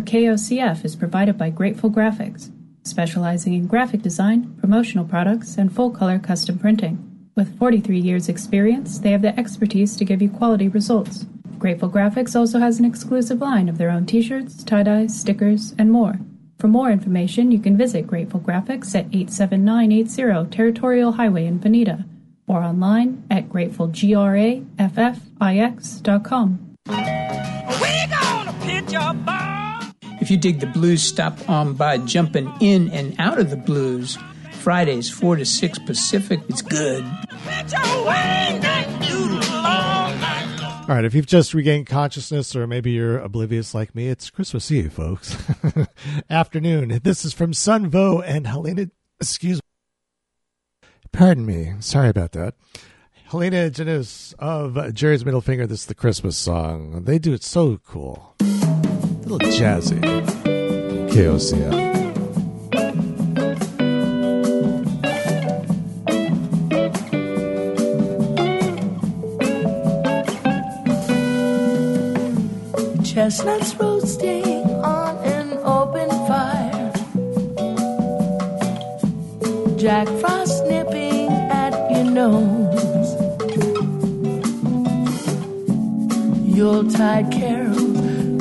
For KOCF is provided by Grateful Graphics, specializing in graphic design, promotional products, and full color custom printing. With 43 years' experience, they have the expertise to give you quality results. Grateful Graphics also has an exclusive line of their own t shirts, tie dyes, stickers, and more. For more information, you can visit Grateful Graphics at 87980 Territorial Highway in Veneta or online at gratefulgraffix.com. If you dig the blues, stop on by jumping in and out of the blues. Fridays, 4 to 6 Pacific. It's good. All right, if you've just regained consciousness or maybe you're oblivious like me, it's Christmas Eve, folks. Afternoon. This is from Sun Son Vo and Halina. Excuse me. Pardon me. Sorry about that. Halina Janusz of Jerry's Middle Finger. This is the Christmas song. They do it so cool. Little jazzy. KOCF. Chestnuts roasting on an open fire. Jack Frost nipping at your nose. Yuletide carols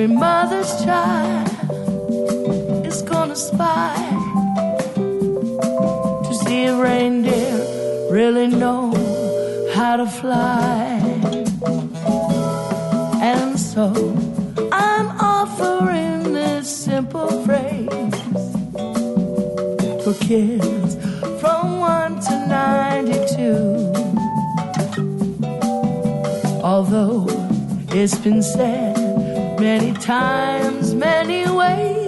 every mother's child is gonna spy to see if reindeer really know how to fly. And so I'm offering this simple phrase for kids from 1 to 92. Although it's been said many times, many ways,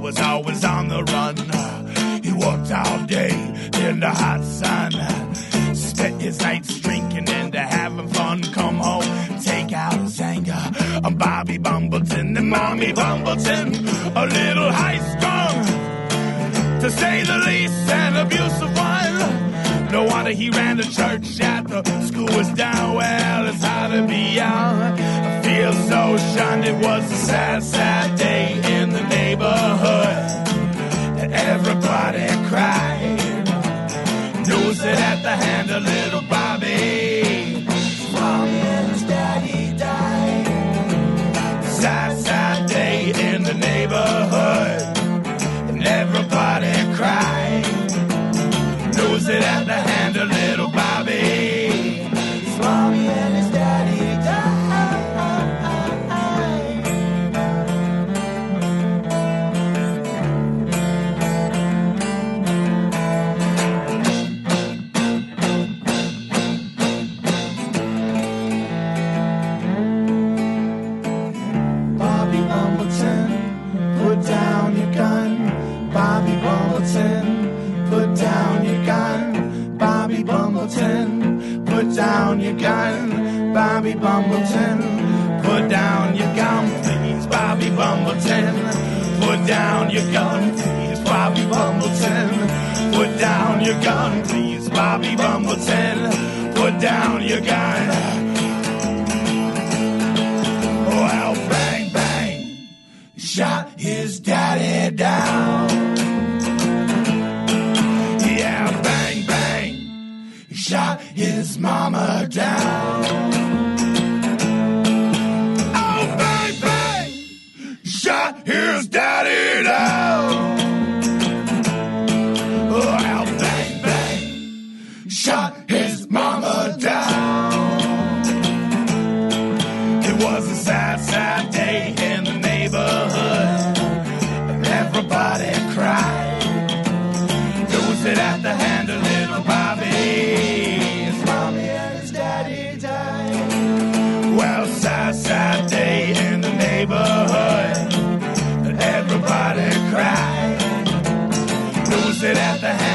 Was always on the run. He worked all day in the hot sun. Spent his nights drinking and having fun. Come home, take out his anger on Bobby Bumbleton and Mommy Bumbleton. A little high strung, to say the least, an abusive. No wonder he ran to church after school was down. Well, it's hard to be young. I feel so shunned. It was a sad, sad day in the neighborhood. Everybody cried. News it at the hand of little Bobby. Bumbleton. Put down your gun, please, Bobby Bumbleton. Put down your gun, please, Bobby Bumbleton. Put down your gun, please, Bobby Bumbleton. Put down your gun. Well, bang, bang, shot his daddy down. Yeah, bang, bang, shot his mama down. shot, here's Daddy now. it at the house.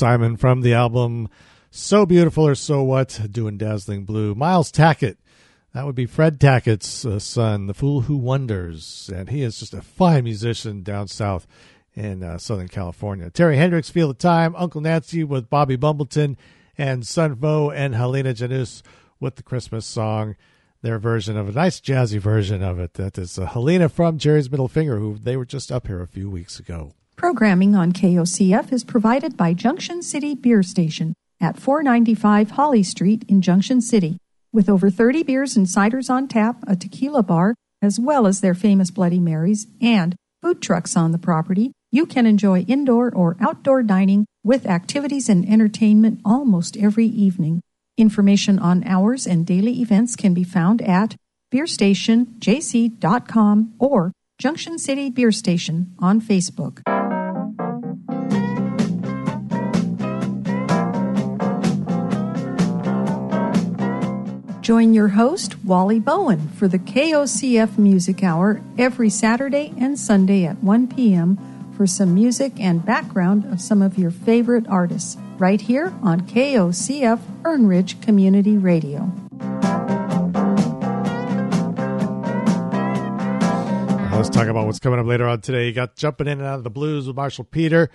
Simon from the album So Beautiful or So What, doing Dazzling Blue. Miles Tackett, that would be Fred Tackett's uh, son, the fool who wonders. And he is just a fine musician down south in uh, Southern California. Terry Hendricks, Feel the Time, Uncle Nancy with Bobby Bumbleton, and Son Vo and Halina Janusz with the Christmas song. Their version of a nice jazzy version of it. That is uh, Halina from Jerry's Middle Finger, who they were just up here a few weeks ago. Programming on KOCF is provided by Junction City Beer Station at 495 Holly Street in Junction City. With over 30 beers and ciders on tap, a tequila bar, as well as their famous Bloody Marys, and food trucks on the property, you can enjoy indoor or outdoor dining with activities and entertainment almost every evening. Information on hours and daily events can be found at beerstationjc.com or Junction City Beer Station on Facebook. Join your host, Wally Bowen, for the KOCF Music Hour every Saturday and Sunday at 1 p.m. for some music and background of some of your favorite artists, right here on KOCF Fern Ridge Community Radio. Let's talk about what's coming up later on today. You got Jumping In and Out of the Blues with Marshall Peter.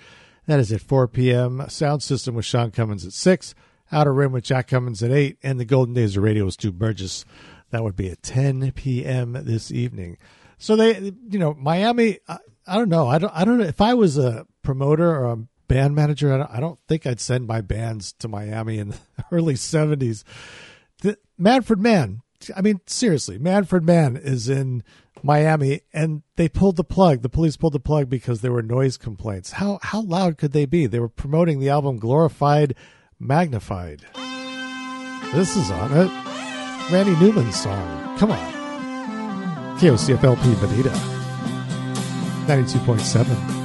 That is at 4 p.m. Sound System with Sean Cummins at 6. Outer Rim with Jack Cummins at 8. And The Golden Days of Radio with Stu Burgess. That would be at 10 p.m. this evening. So they, you know, Miami, I, I don't know. I don't, I don't know. If I was a promoter or a band manager, I don't, I don't think I'd send my bands to Miami in the early 70s. The, Manfred Mann, I mean, seriously, Manfred Mann is in Miami, and they pulled the plug. The police pulled the plug because there were noise complaints. How how loud could they be? They were promoting the album Glorified, Magnified. This is on it. Randy Newman's song. Come on. KOCFLP Veneta. 92.7.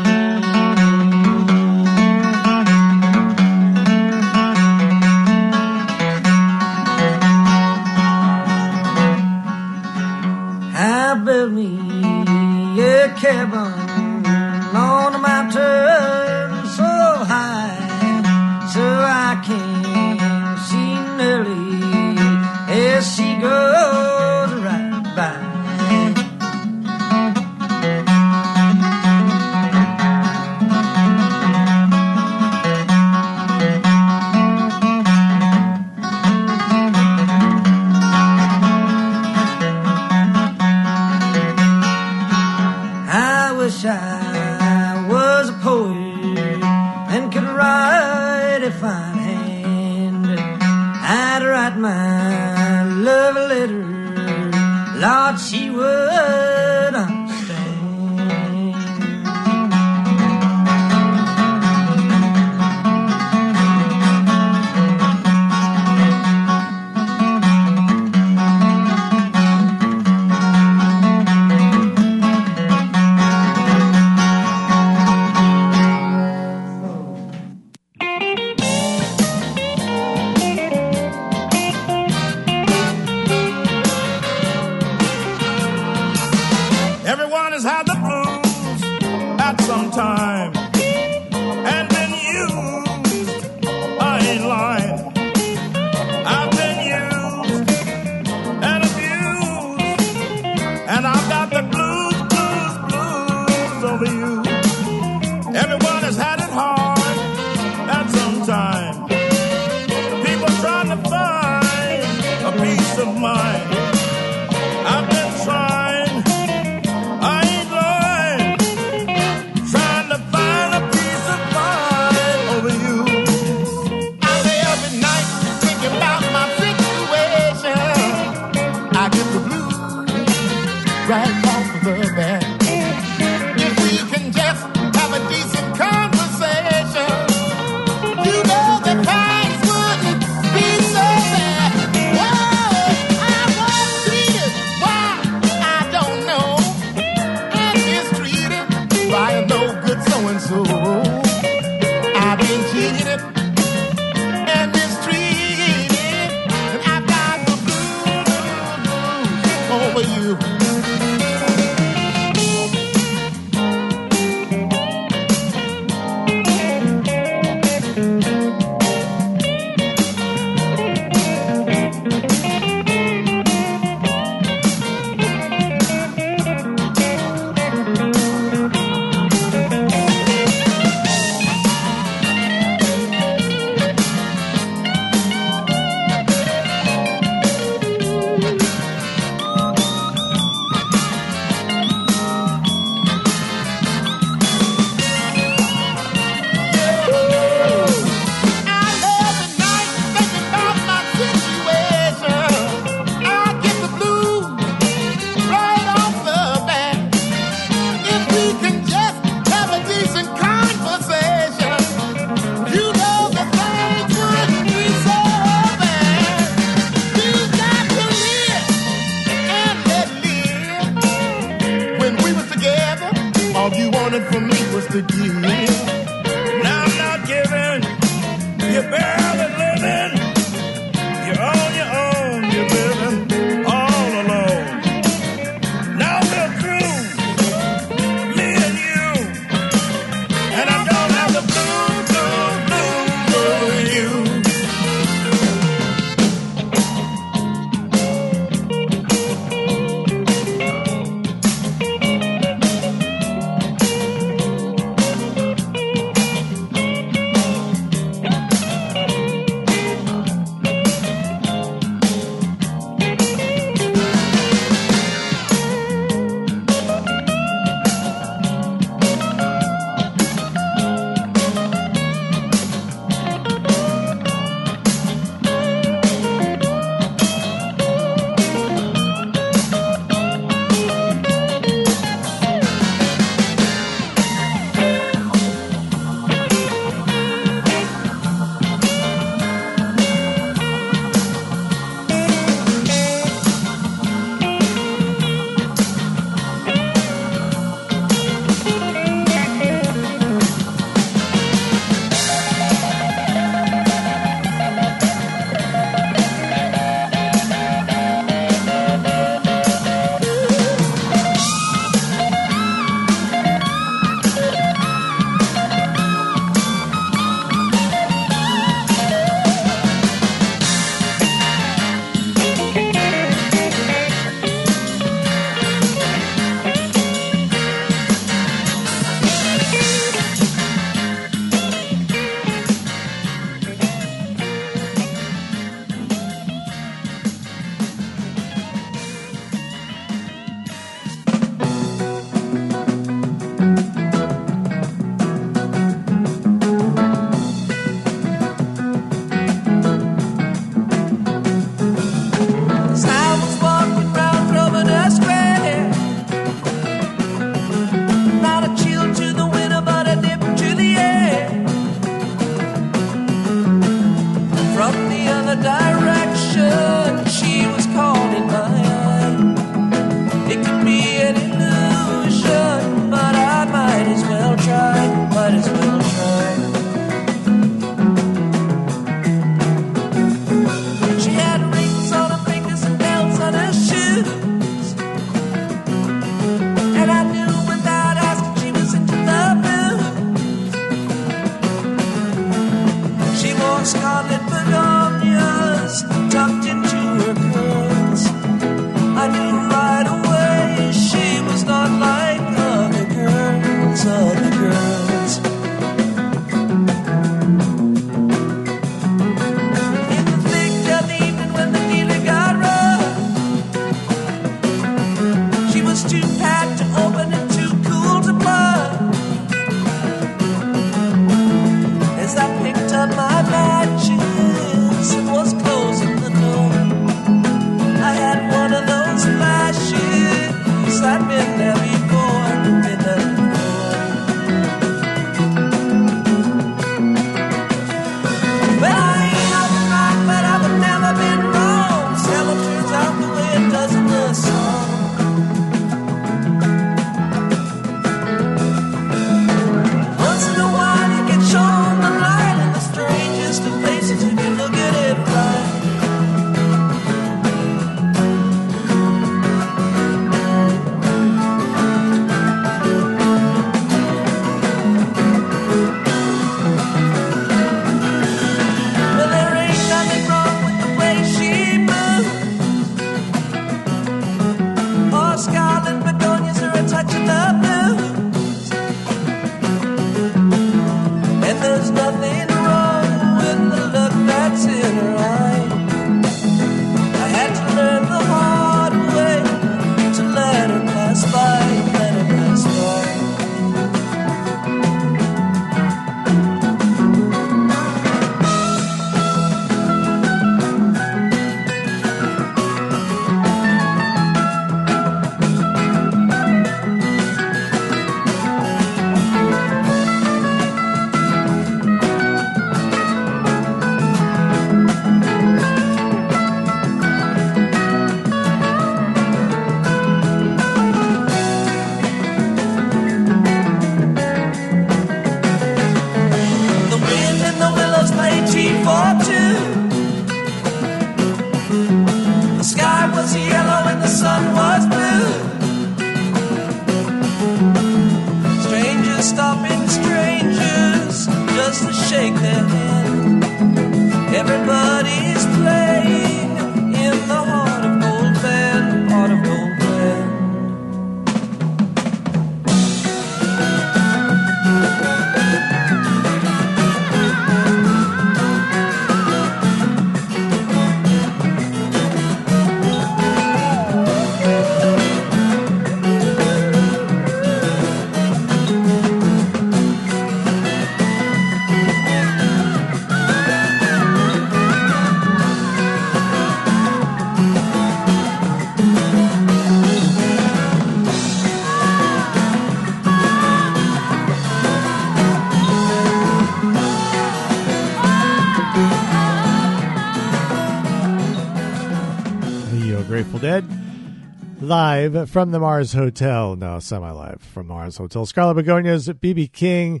Live from the Mars Hotel. No, semi live from Mars Hotel. Scarlet Begonias, BB King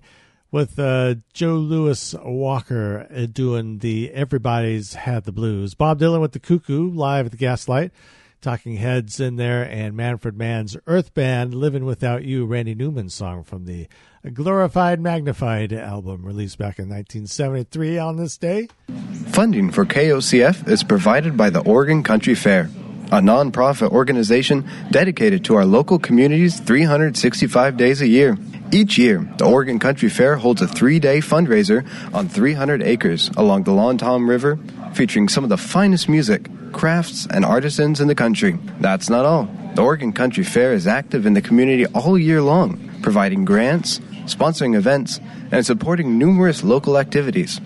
with uh, Joe Louis Walker uh, doing the Everybody's Had the Blues. Bob Dylan with the Cuckoo live at the Gaslight. Talking Heads in there, and Manfred Mann's Earth Band, Living Without You, Randy Newman song from the Glorified Magnified album released back in 1973 on this day. Funding for KOCF is provided by the Oregon Country Fair, a nonprofit organization dedicated to our local communities 365 days a year. Each year, the Oregon Country Fair holds a three day fundraiser on 300 acres along the Long Tom River, featuring some of the finest music, crafts, and artisans in the country. That's not all. The Oregon Country Fair is active in the community all year long, providing grants, sponsoring events, and supporting numerous local activities.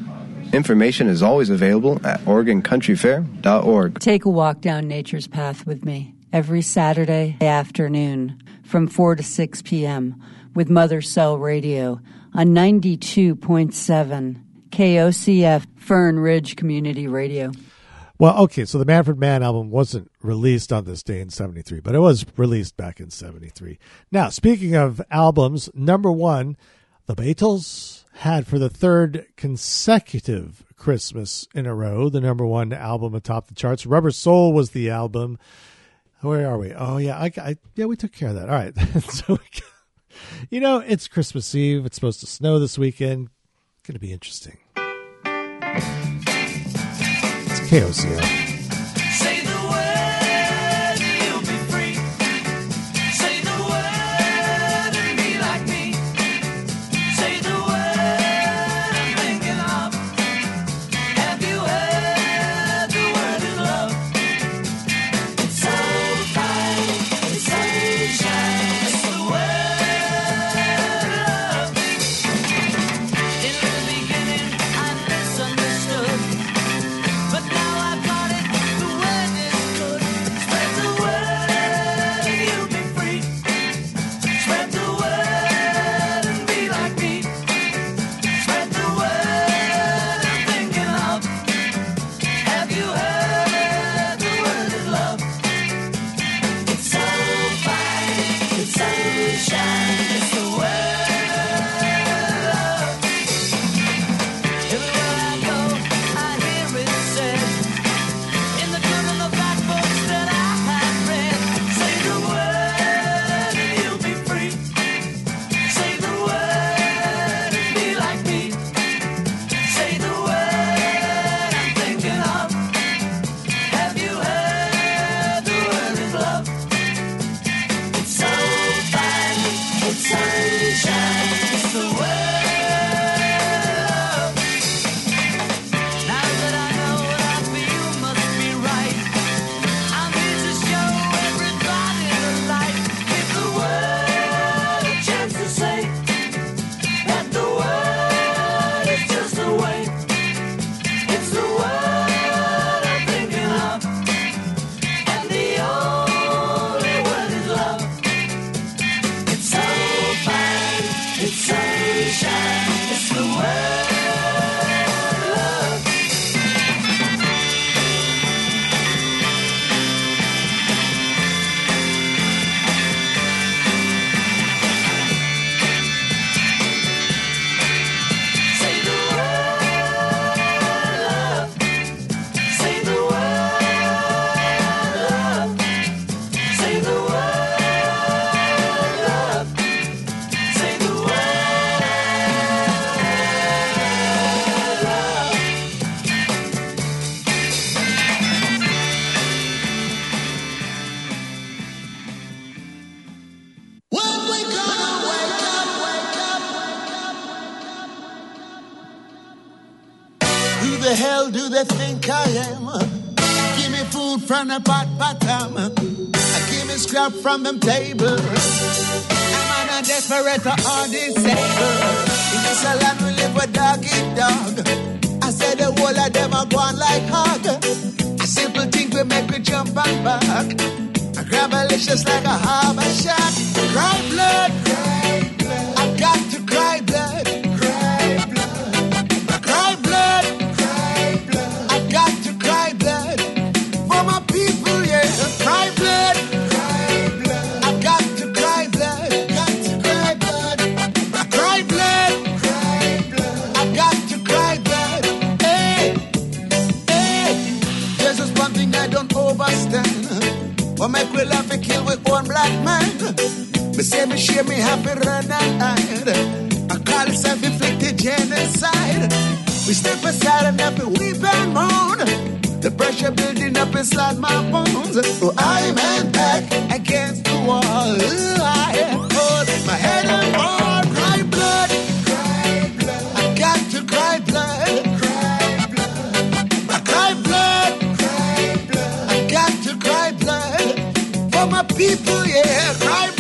Information is always available at OregonCountryFair.org. Take a walk down nature's path with me every Saturday afternoon from 4 to 6 p.m. with Mother Cell Radio on 92.7 KOCF Fern Ridge Community Radio. Well, okay, so the Manfred Mann album wasn't released on this day in 73, but it was released back in 73. Now, speaking of albums, number one, the Beatles had for the third consecutive Christmas in a row the number one album atop the charts. Rubber Soul was the album. Where are we? Oh, yeah, I, I yeah, we took care of that. All right. so, you know, it's Christmas Eve. It's supposed to snow this weekend. Going to be interesting. It's KOCO. rise up from them table. I'm not desperate or disabled. In this land we live with dog eat dog. I said the whole of them are gone like hog. A simple thing we make we jump and back. A grab a just like a harbor shot. Cry blood, hear me happy run and I call it self-inflicted genocide. We step aside and happy weep and moan. The pressure building up inside my bones. Oh, I'm head back against the wall. I hold my head on board. Cry blood. Cry blood. I got to cry blood. people, yeah, cry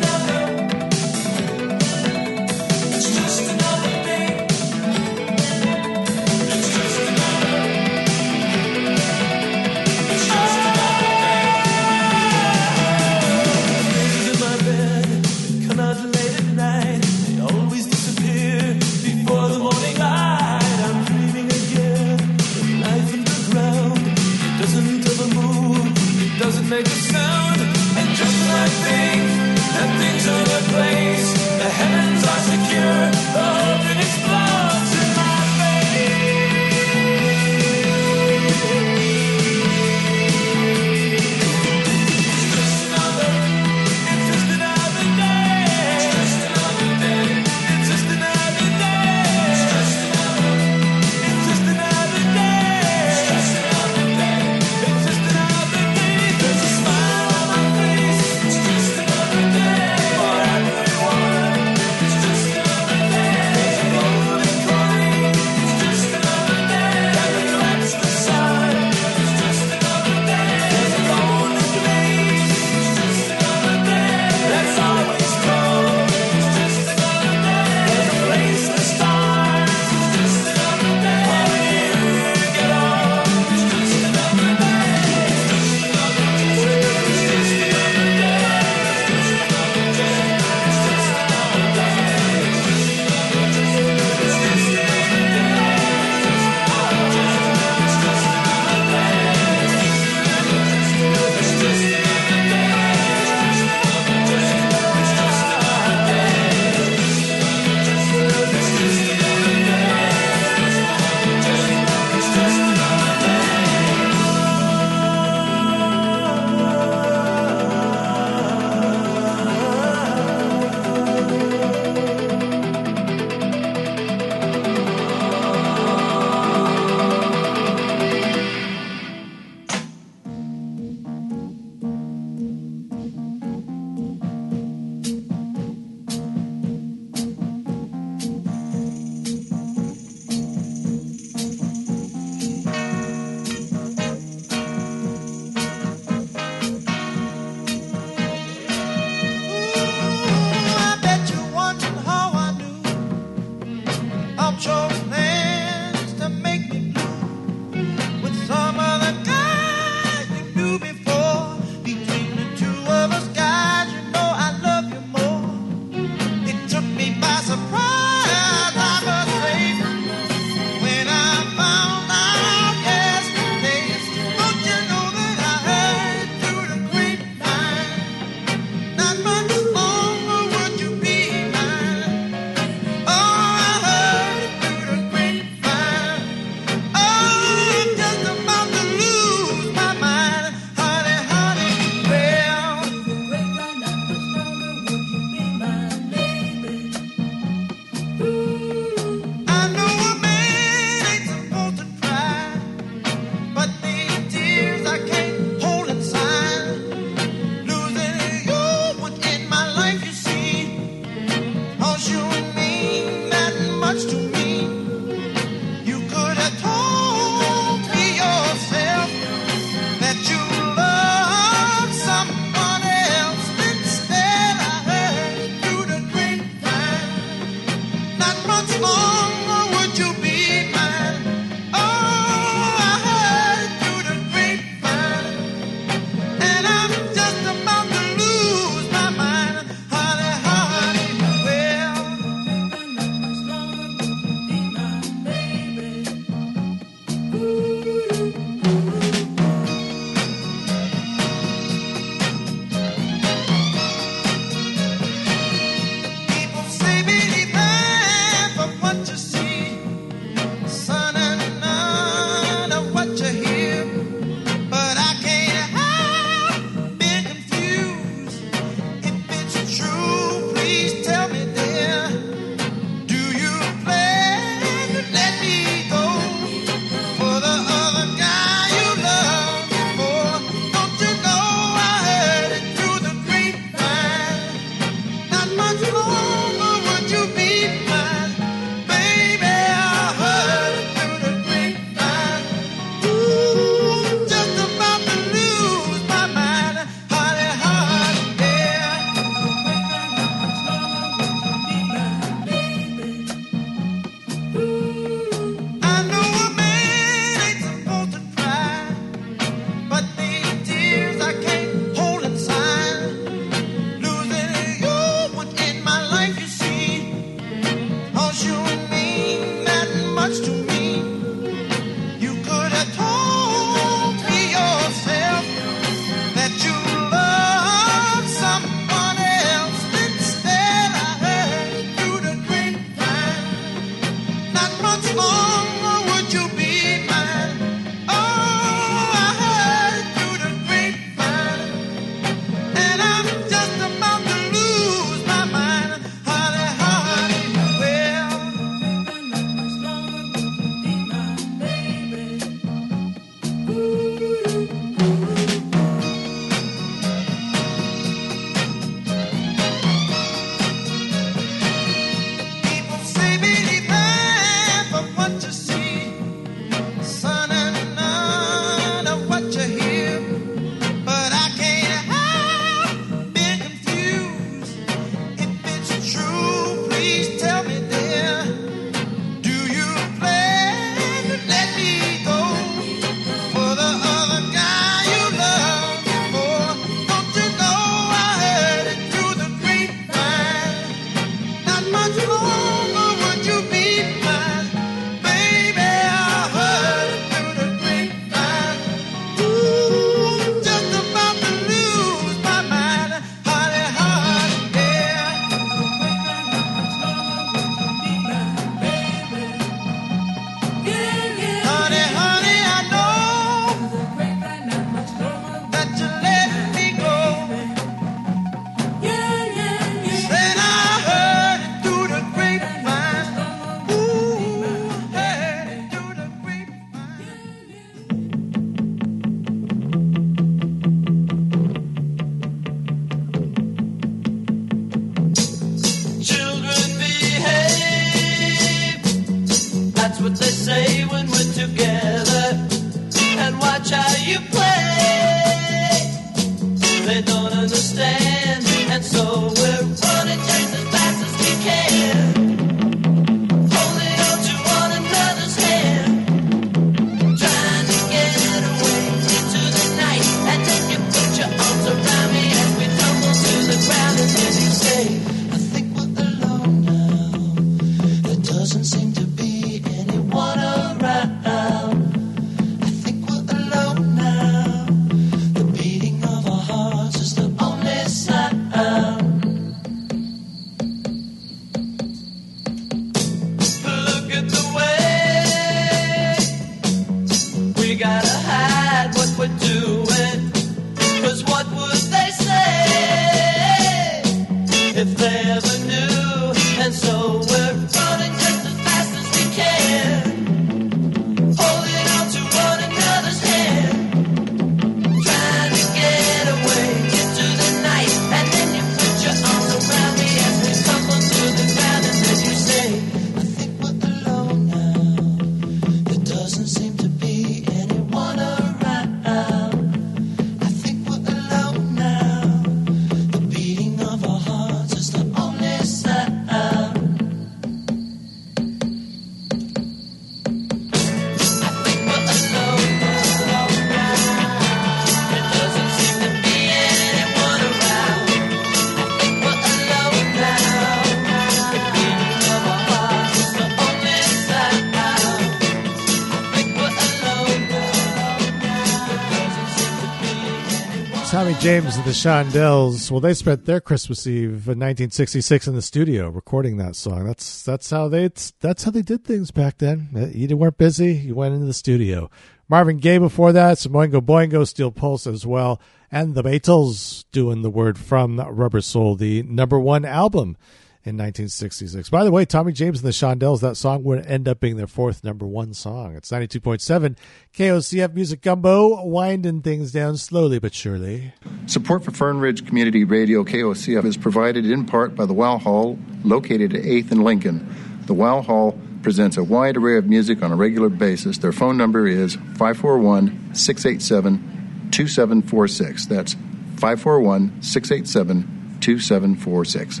James and the Shondells. Well, they spent their Christmas Eve in 1966 in the studio recording that song. That's that's how they that's how they did things back then. Uh, You weren't busy, you went into the studio. Marvin Gaye before that, some Oingo Boingo, Steel Pulse as well, and the Beatles doing the word from Rubber Soul, the number one album in 1966. By the way, Tommy James and the Shondells, that song would end up being their fourth number one song. It's 92.7 KOCF Music Gumbo, winding things down slowly but surely. Support for Fern Ridge Community Radio KOCF is provided in part by the Wow Hall, located at 8th and Lincoln. The Wow Hall presents a wide array of music on a regular basis. Their phone number is 541 687 2746. That's 541 687 2746.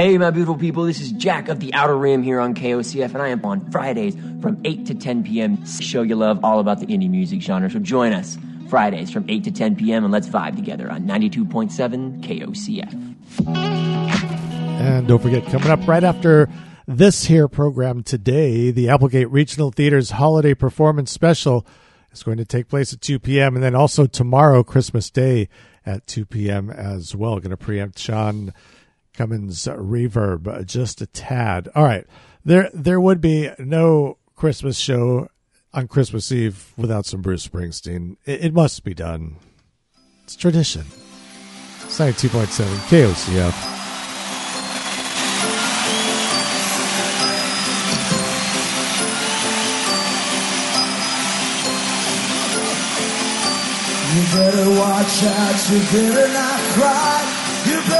Hey, my beautiful people, this is Jack of the Outer Rim here on KOCF, and I am on Fridays from 8 to 10 p.m. Show you love all about the indie music genre. So join us Fridays from 8 to 10 p.m. and let's vibe together on 92.7 KOCF. And don't forget, coming up right after this here program today, the Applegate Regional Theater's Holiday Performance Special is going to take place at 2 p.m. And then also tomorrow, Christmas Day at 2 p.m. as well. Going to preempt Sean Cummins reverb just a tad. All right. There, there would be no Christmas show on Christmas Eve without some Bruce Springsteen. It, it must be done. It's tradition. It's 92.7 KOCF. You better watch out, you better not cry, you better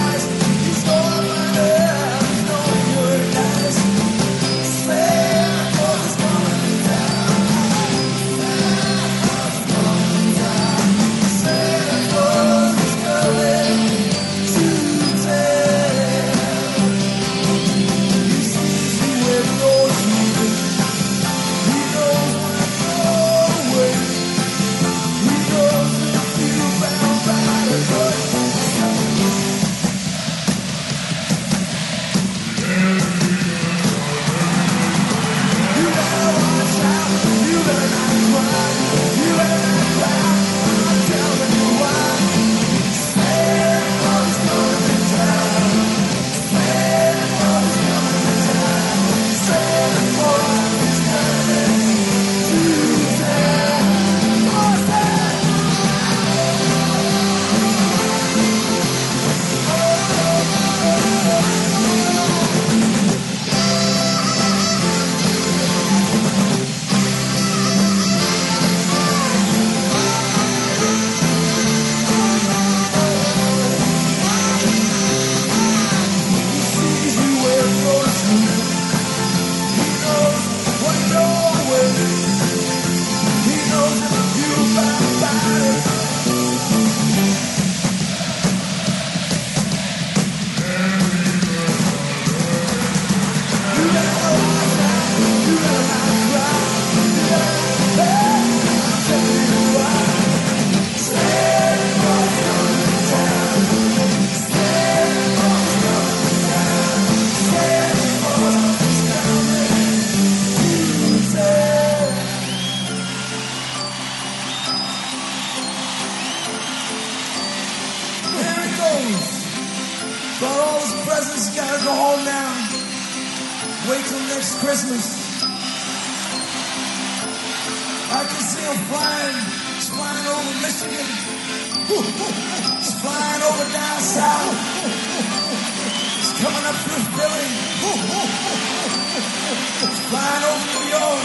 Christmas. I can see him flying. Flying over Michigan. He's flying over down south. He's coming up through Philly. He's flying over New York.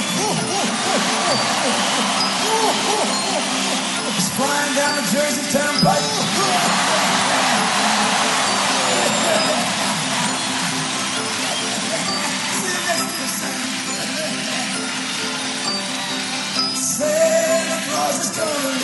He's flying down the Jersey Turnpike. Claus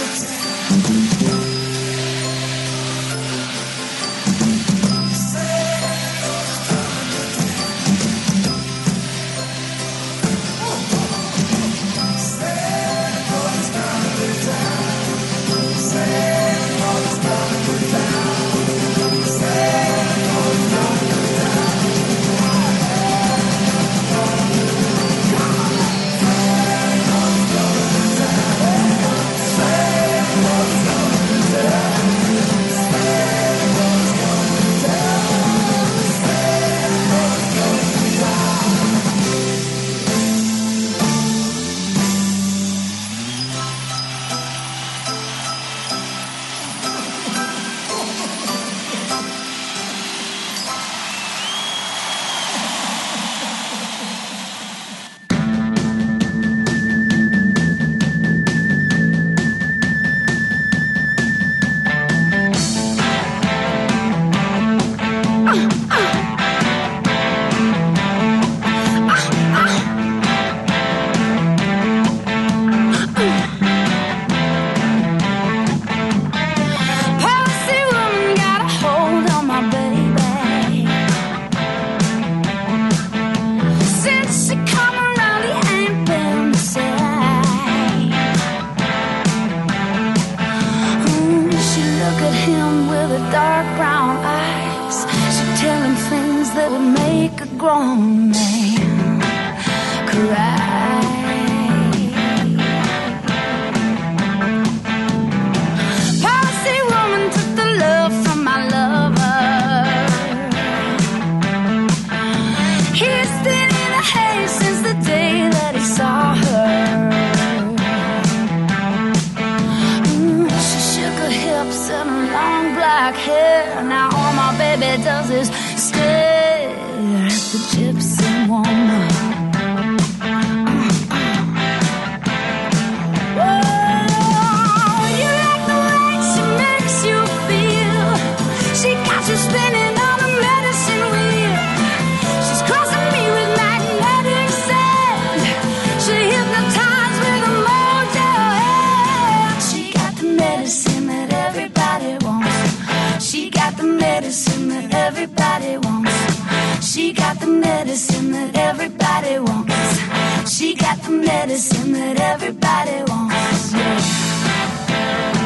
everybody wants. She got the medicine that everybody wants. She got the medicine that everybody wants. Yeah.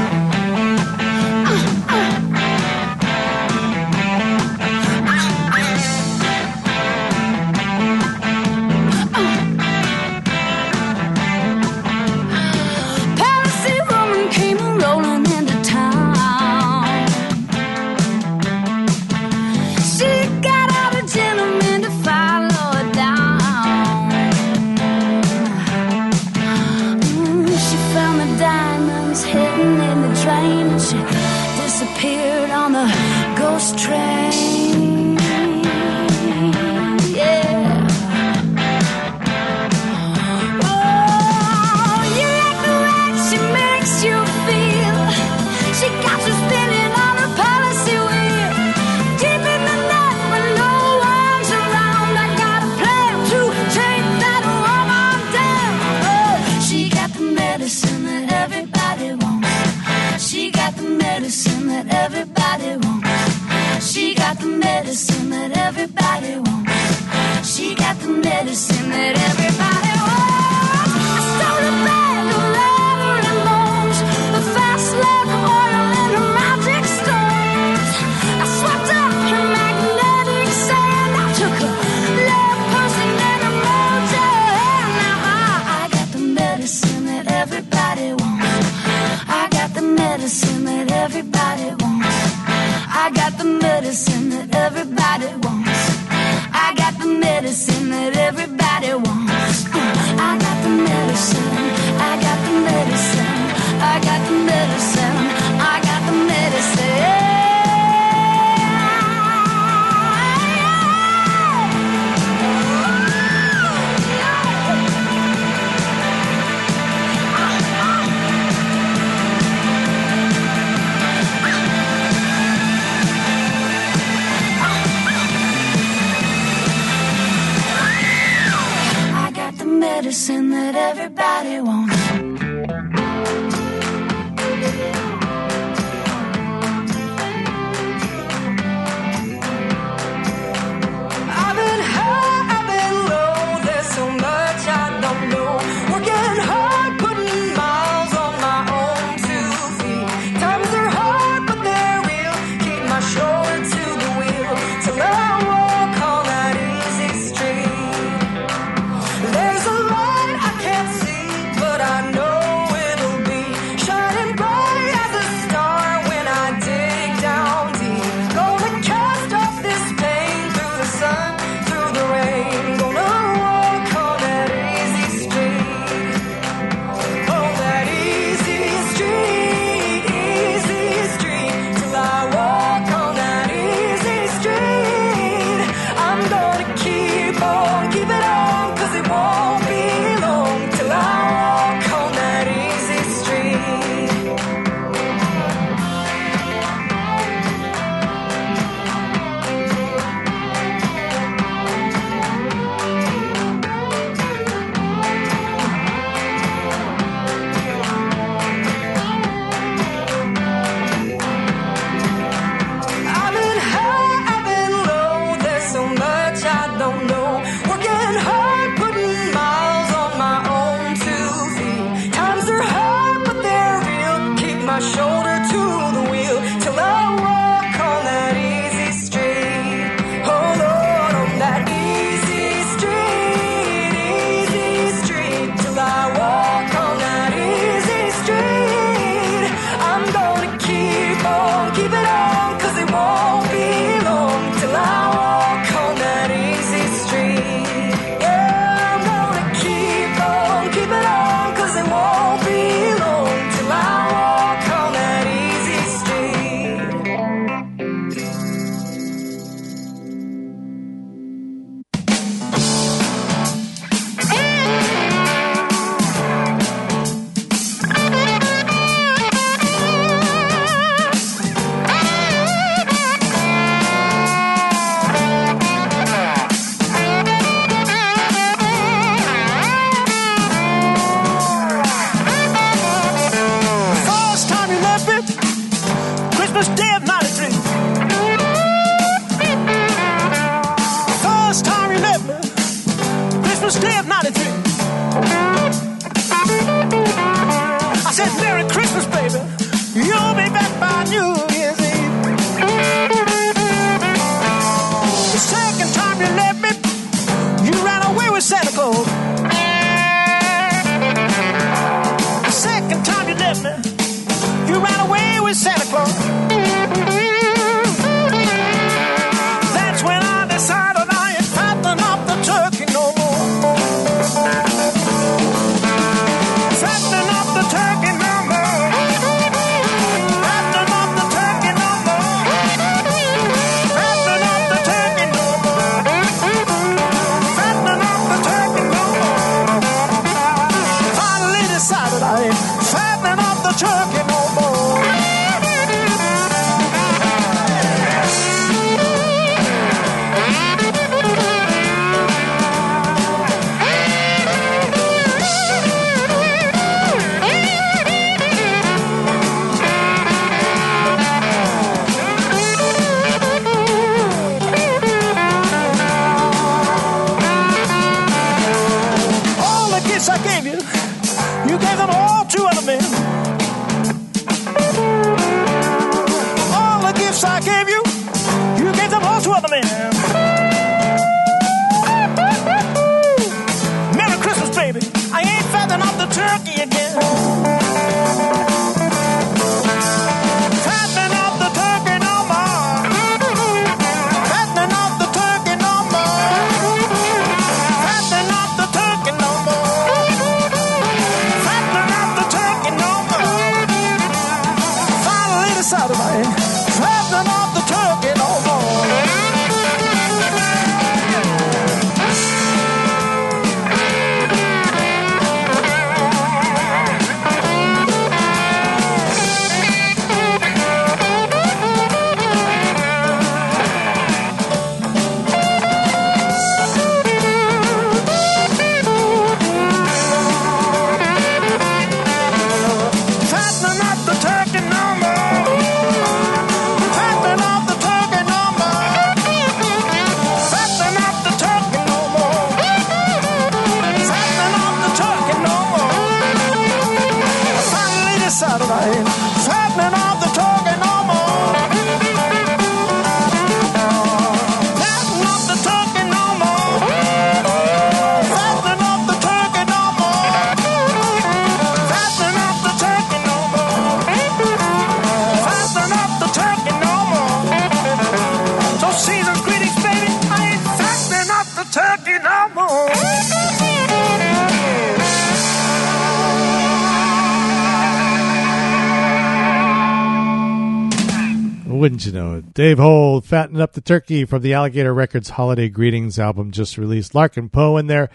Dave Hole, Fatten Up the Turkey from the Alligator Records Holiday Greetings album just released. Larkin Poe in there.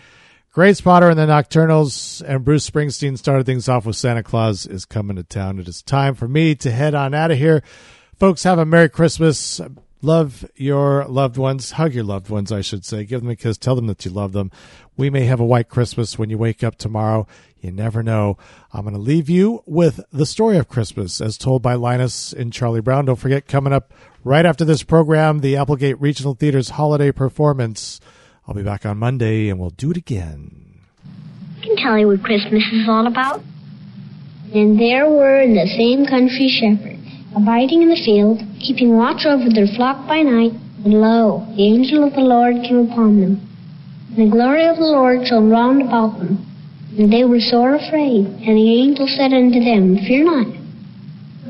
Grace Potter and the Nocturnals and Bruce Springsteen started things off with Santa Claus is coming to town. It is time for me to head on out of here. Folks, have a Merry Christmas. Love your loved ones. Hug your loved ones, I should say. Give them a kiss. Tell them that you love them. We may have a white Christmas when you wake up tomorrow. You never know. I'm going to leave you with the story of Christmas as told by Linus and Charlie Brown. Don't forget, coming up right after this program, the Applegate Regional Theater's holiday performance. I'll be back on Monday and we'll do it again. I can tell you what Christmas is all about. And there were in the same country shepherds, abiding in the field, keeping watch over their flock by night. And lo, the angel of the Lord came upon them. And the glory of the Lord shone round about them. And they were sore afraid. And the angel said unto them, Fear not.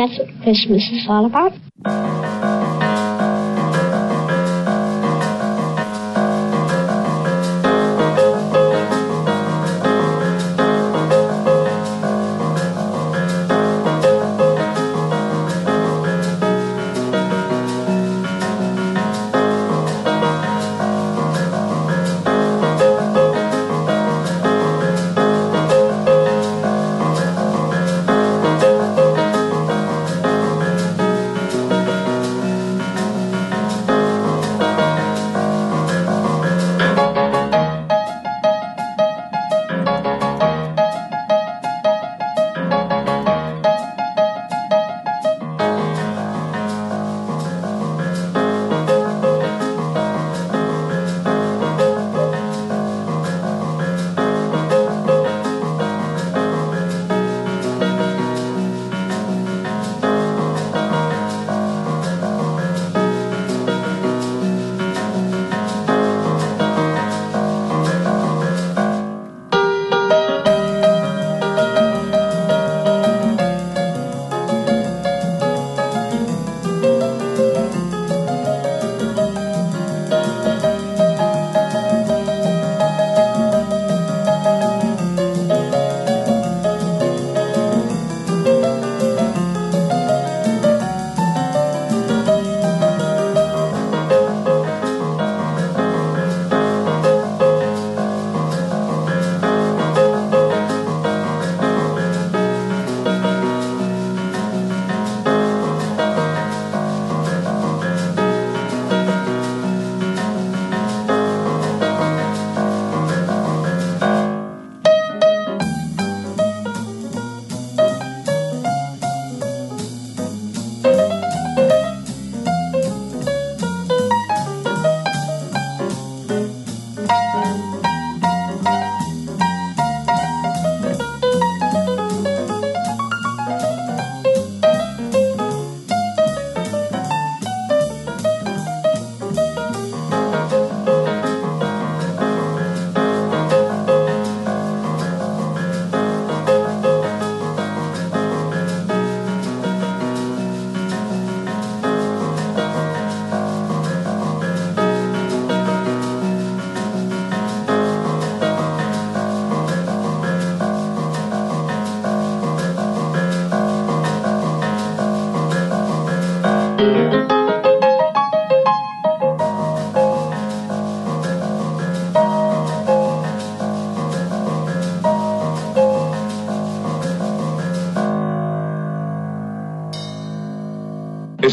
That's what Christmas is all about.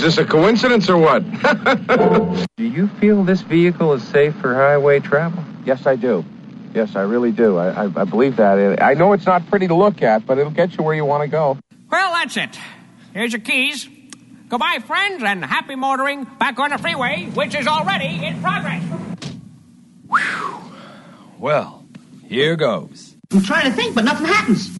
This a coincidence or what? Do you feel this vehicle is safe for highway travel? yes, I do. Yes, I really do. I, I, I believe that. I know it's not pretty to look at, but it'll get you where you want to go. Well, that's it. Here's your keys. Goodbye, friends, and happy motoring back on the freeway, which is already in progress. Well, here goes. I'm trying to think, but nothing happens.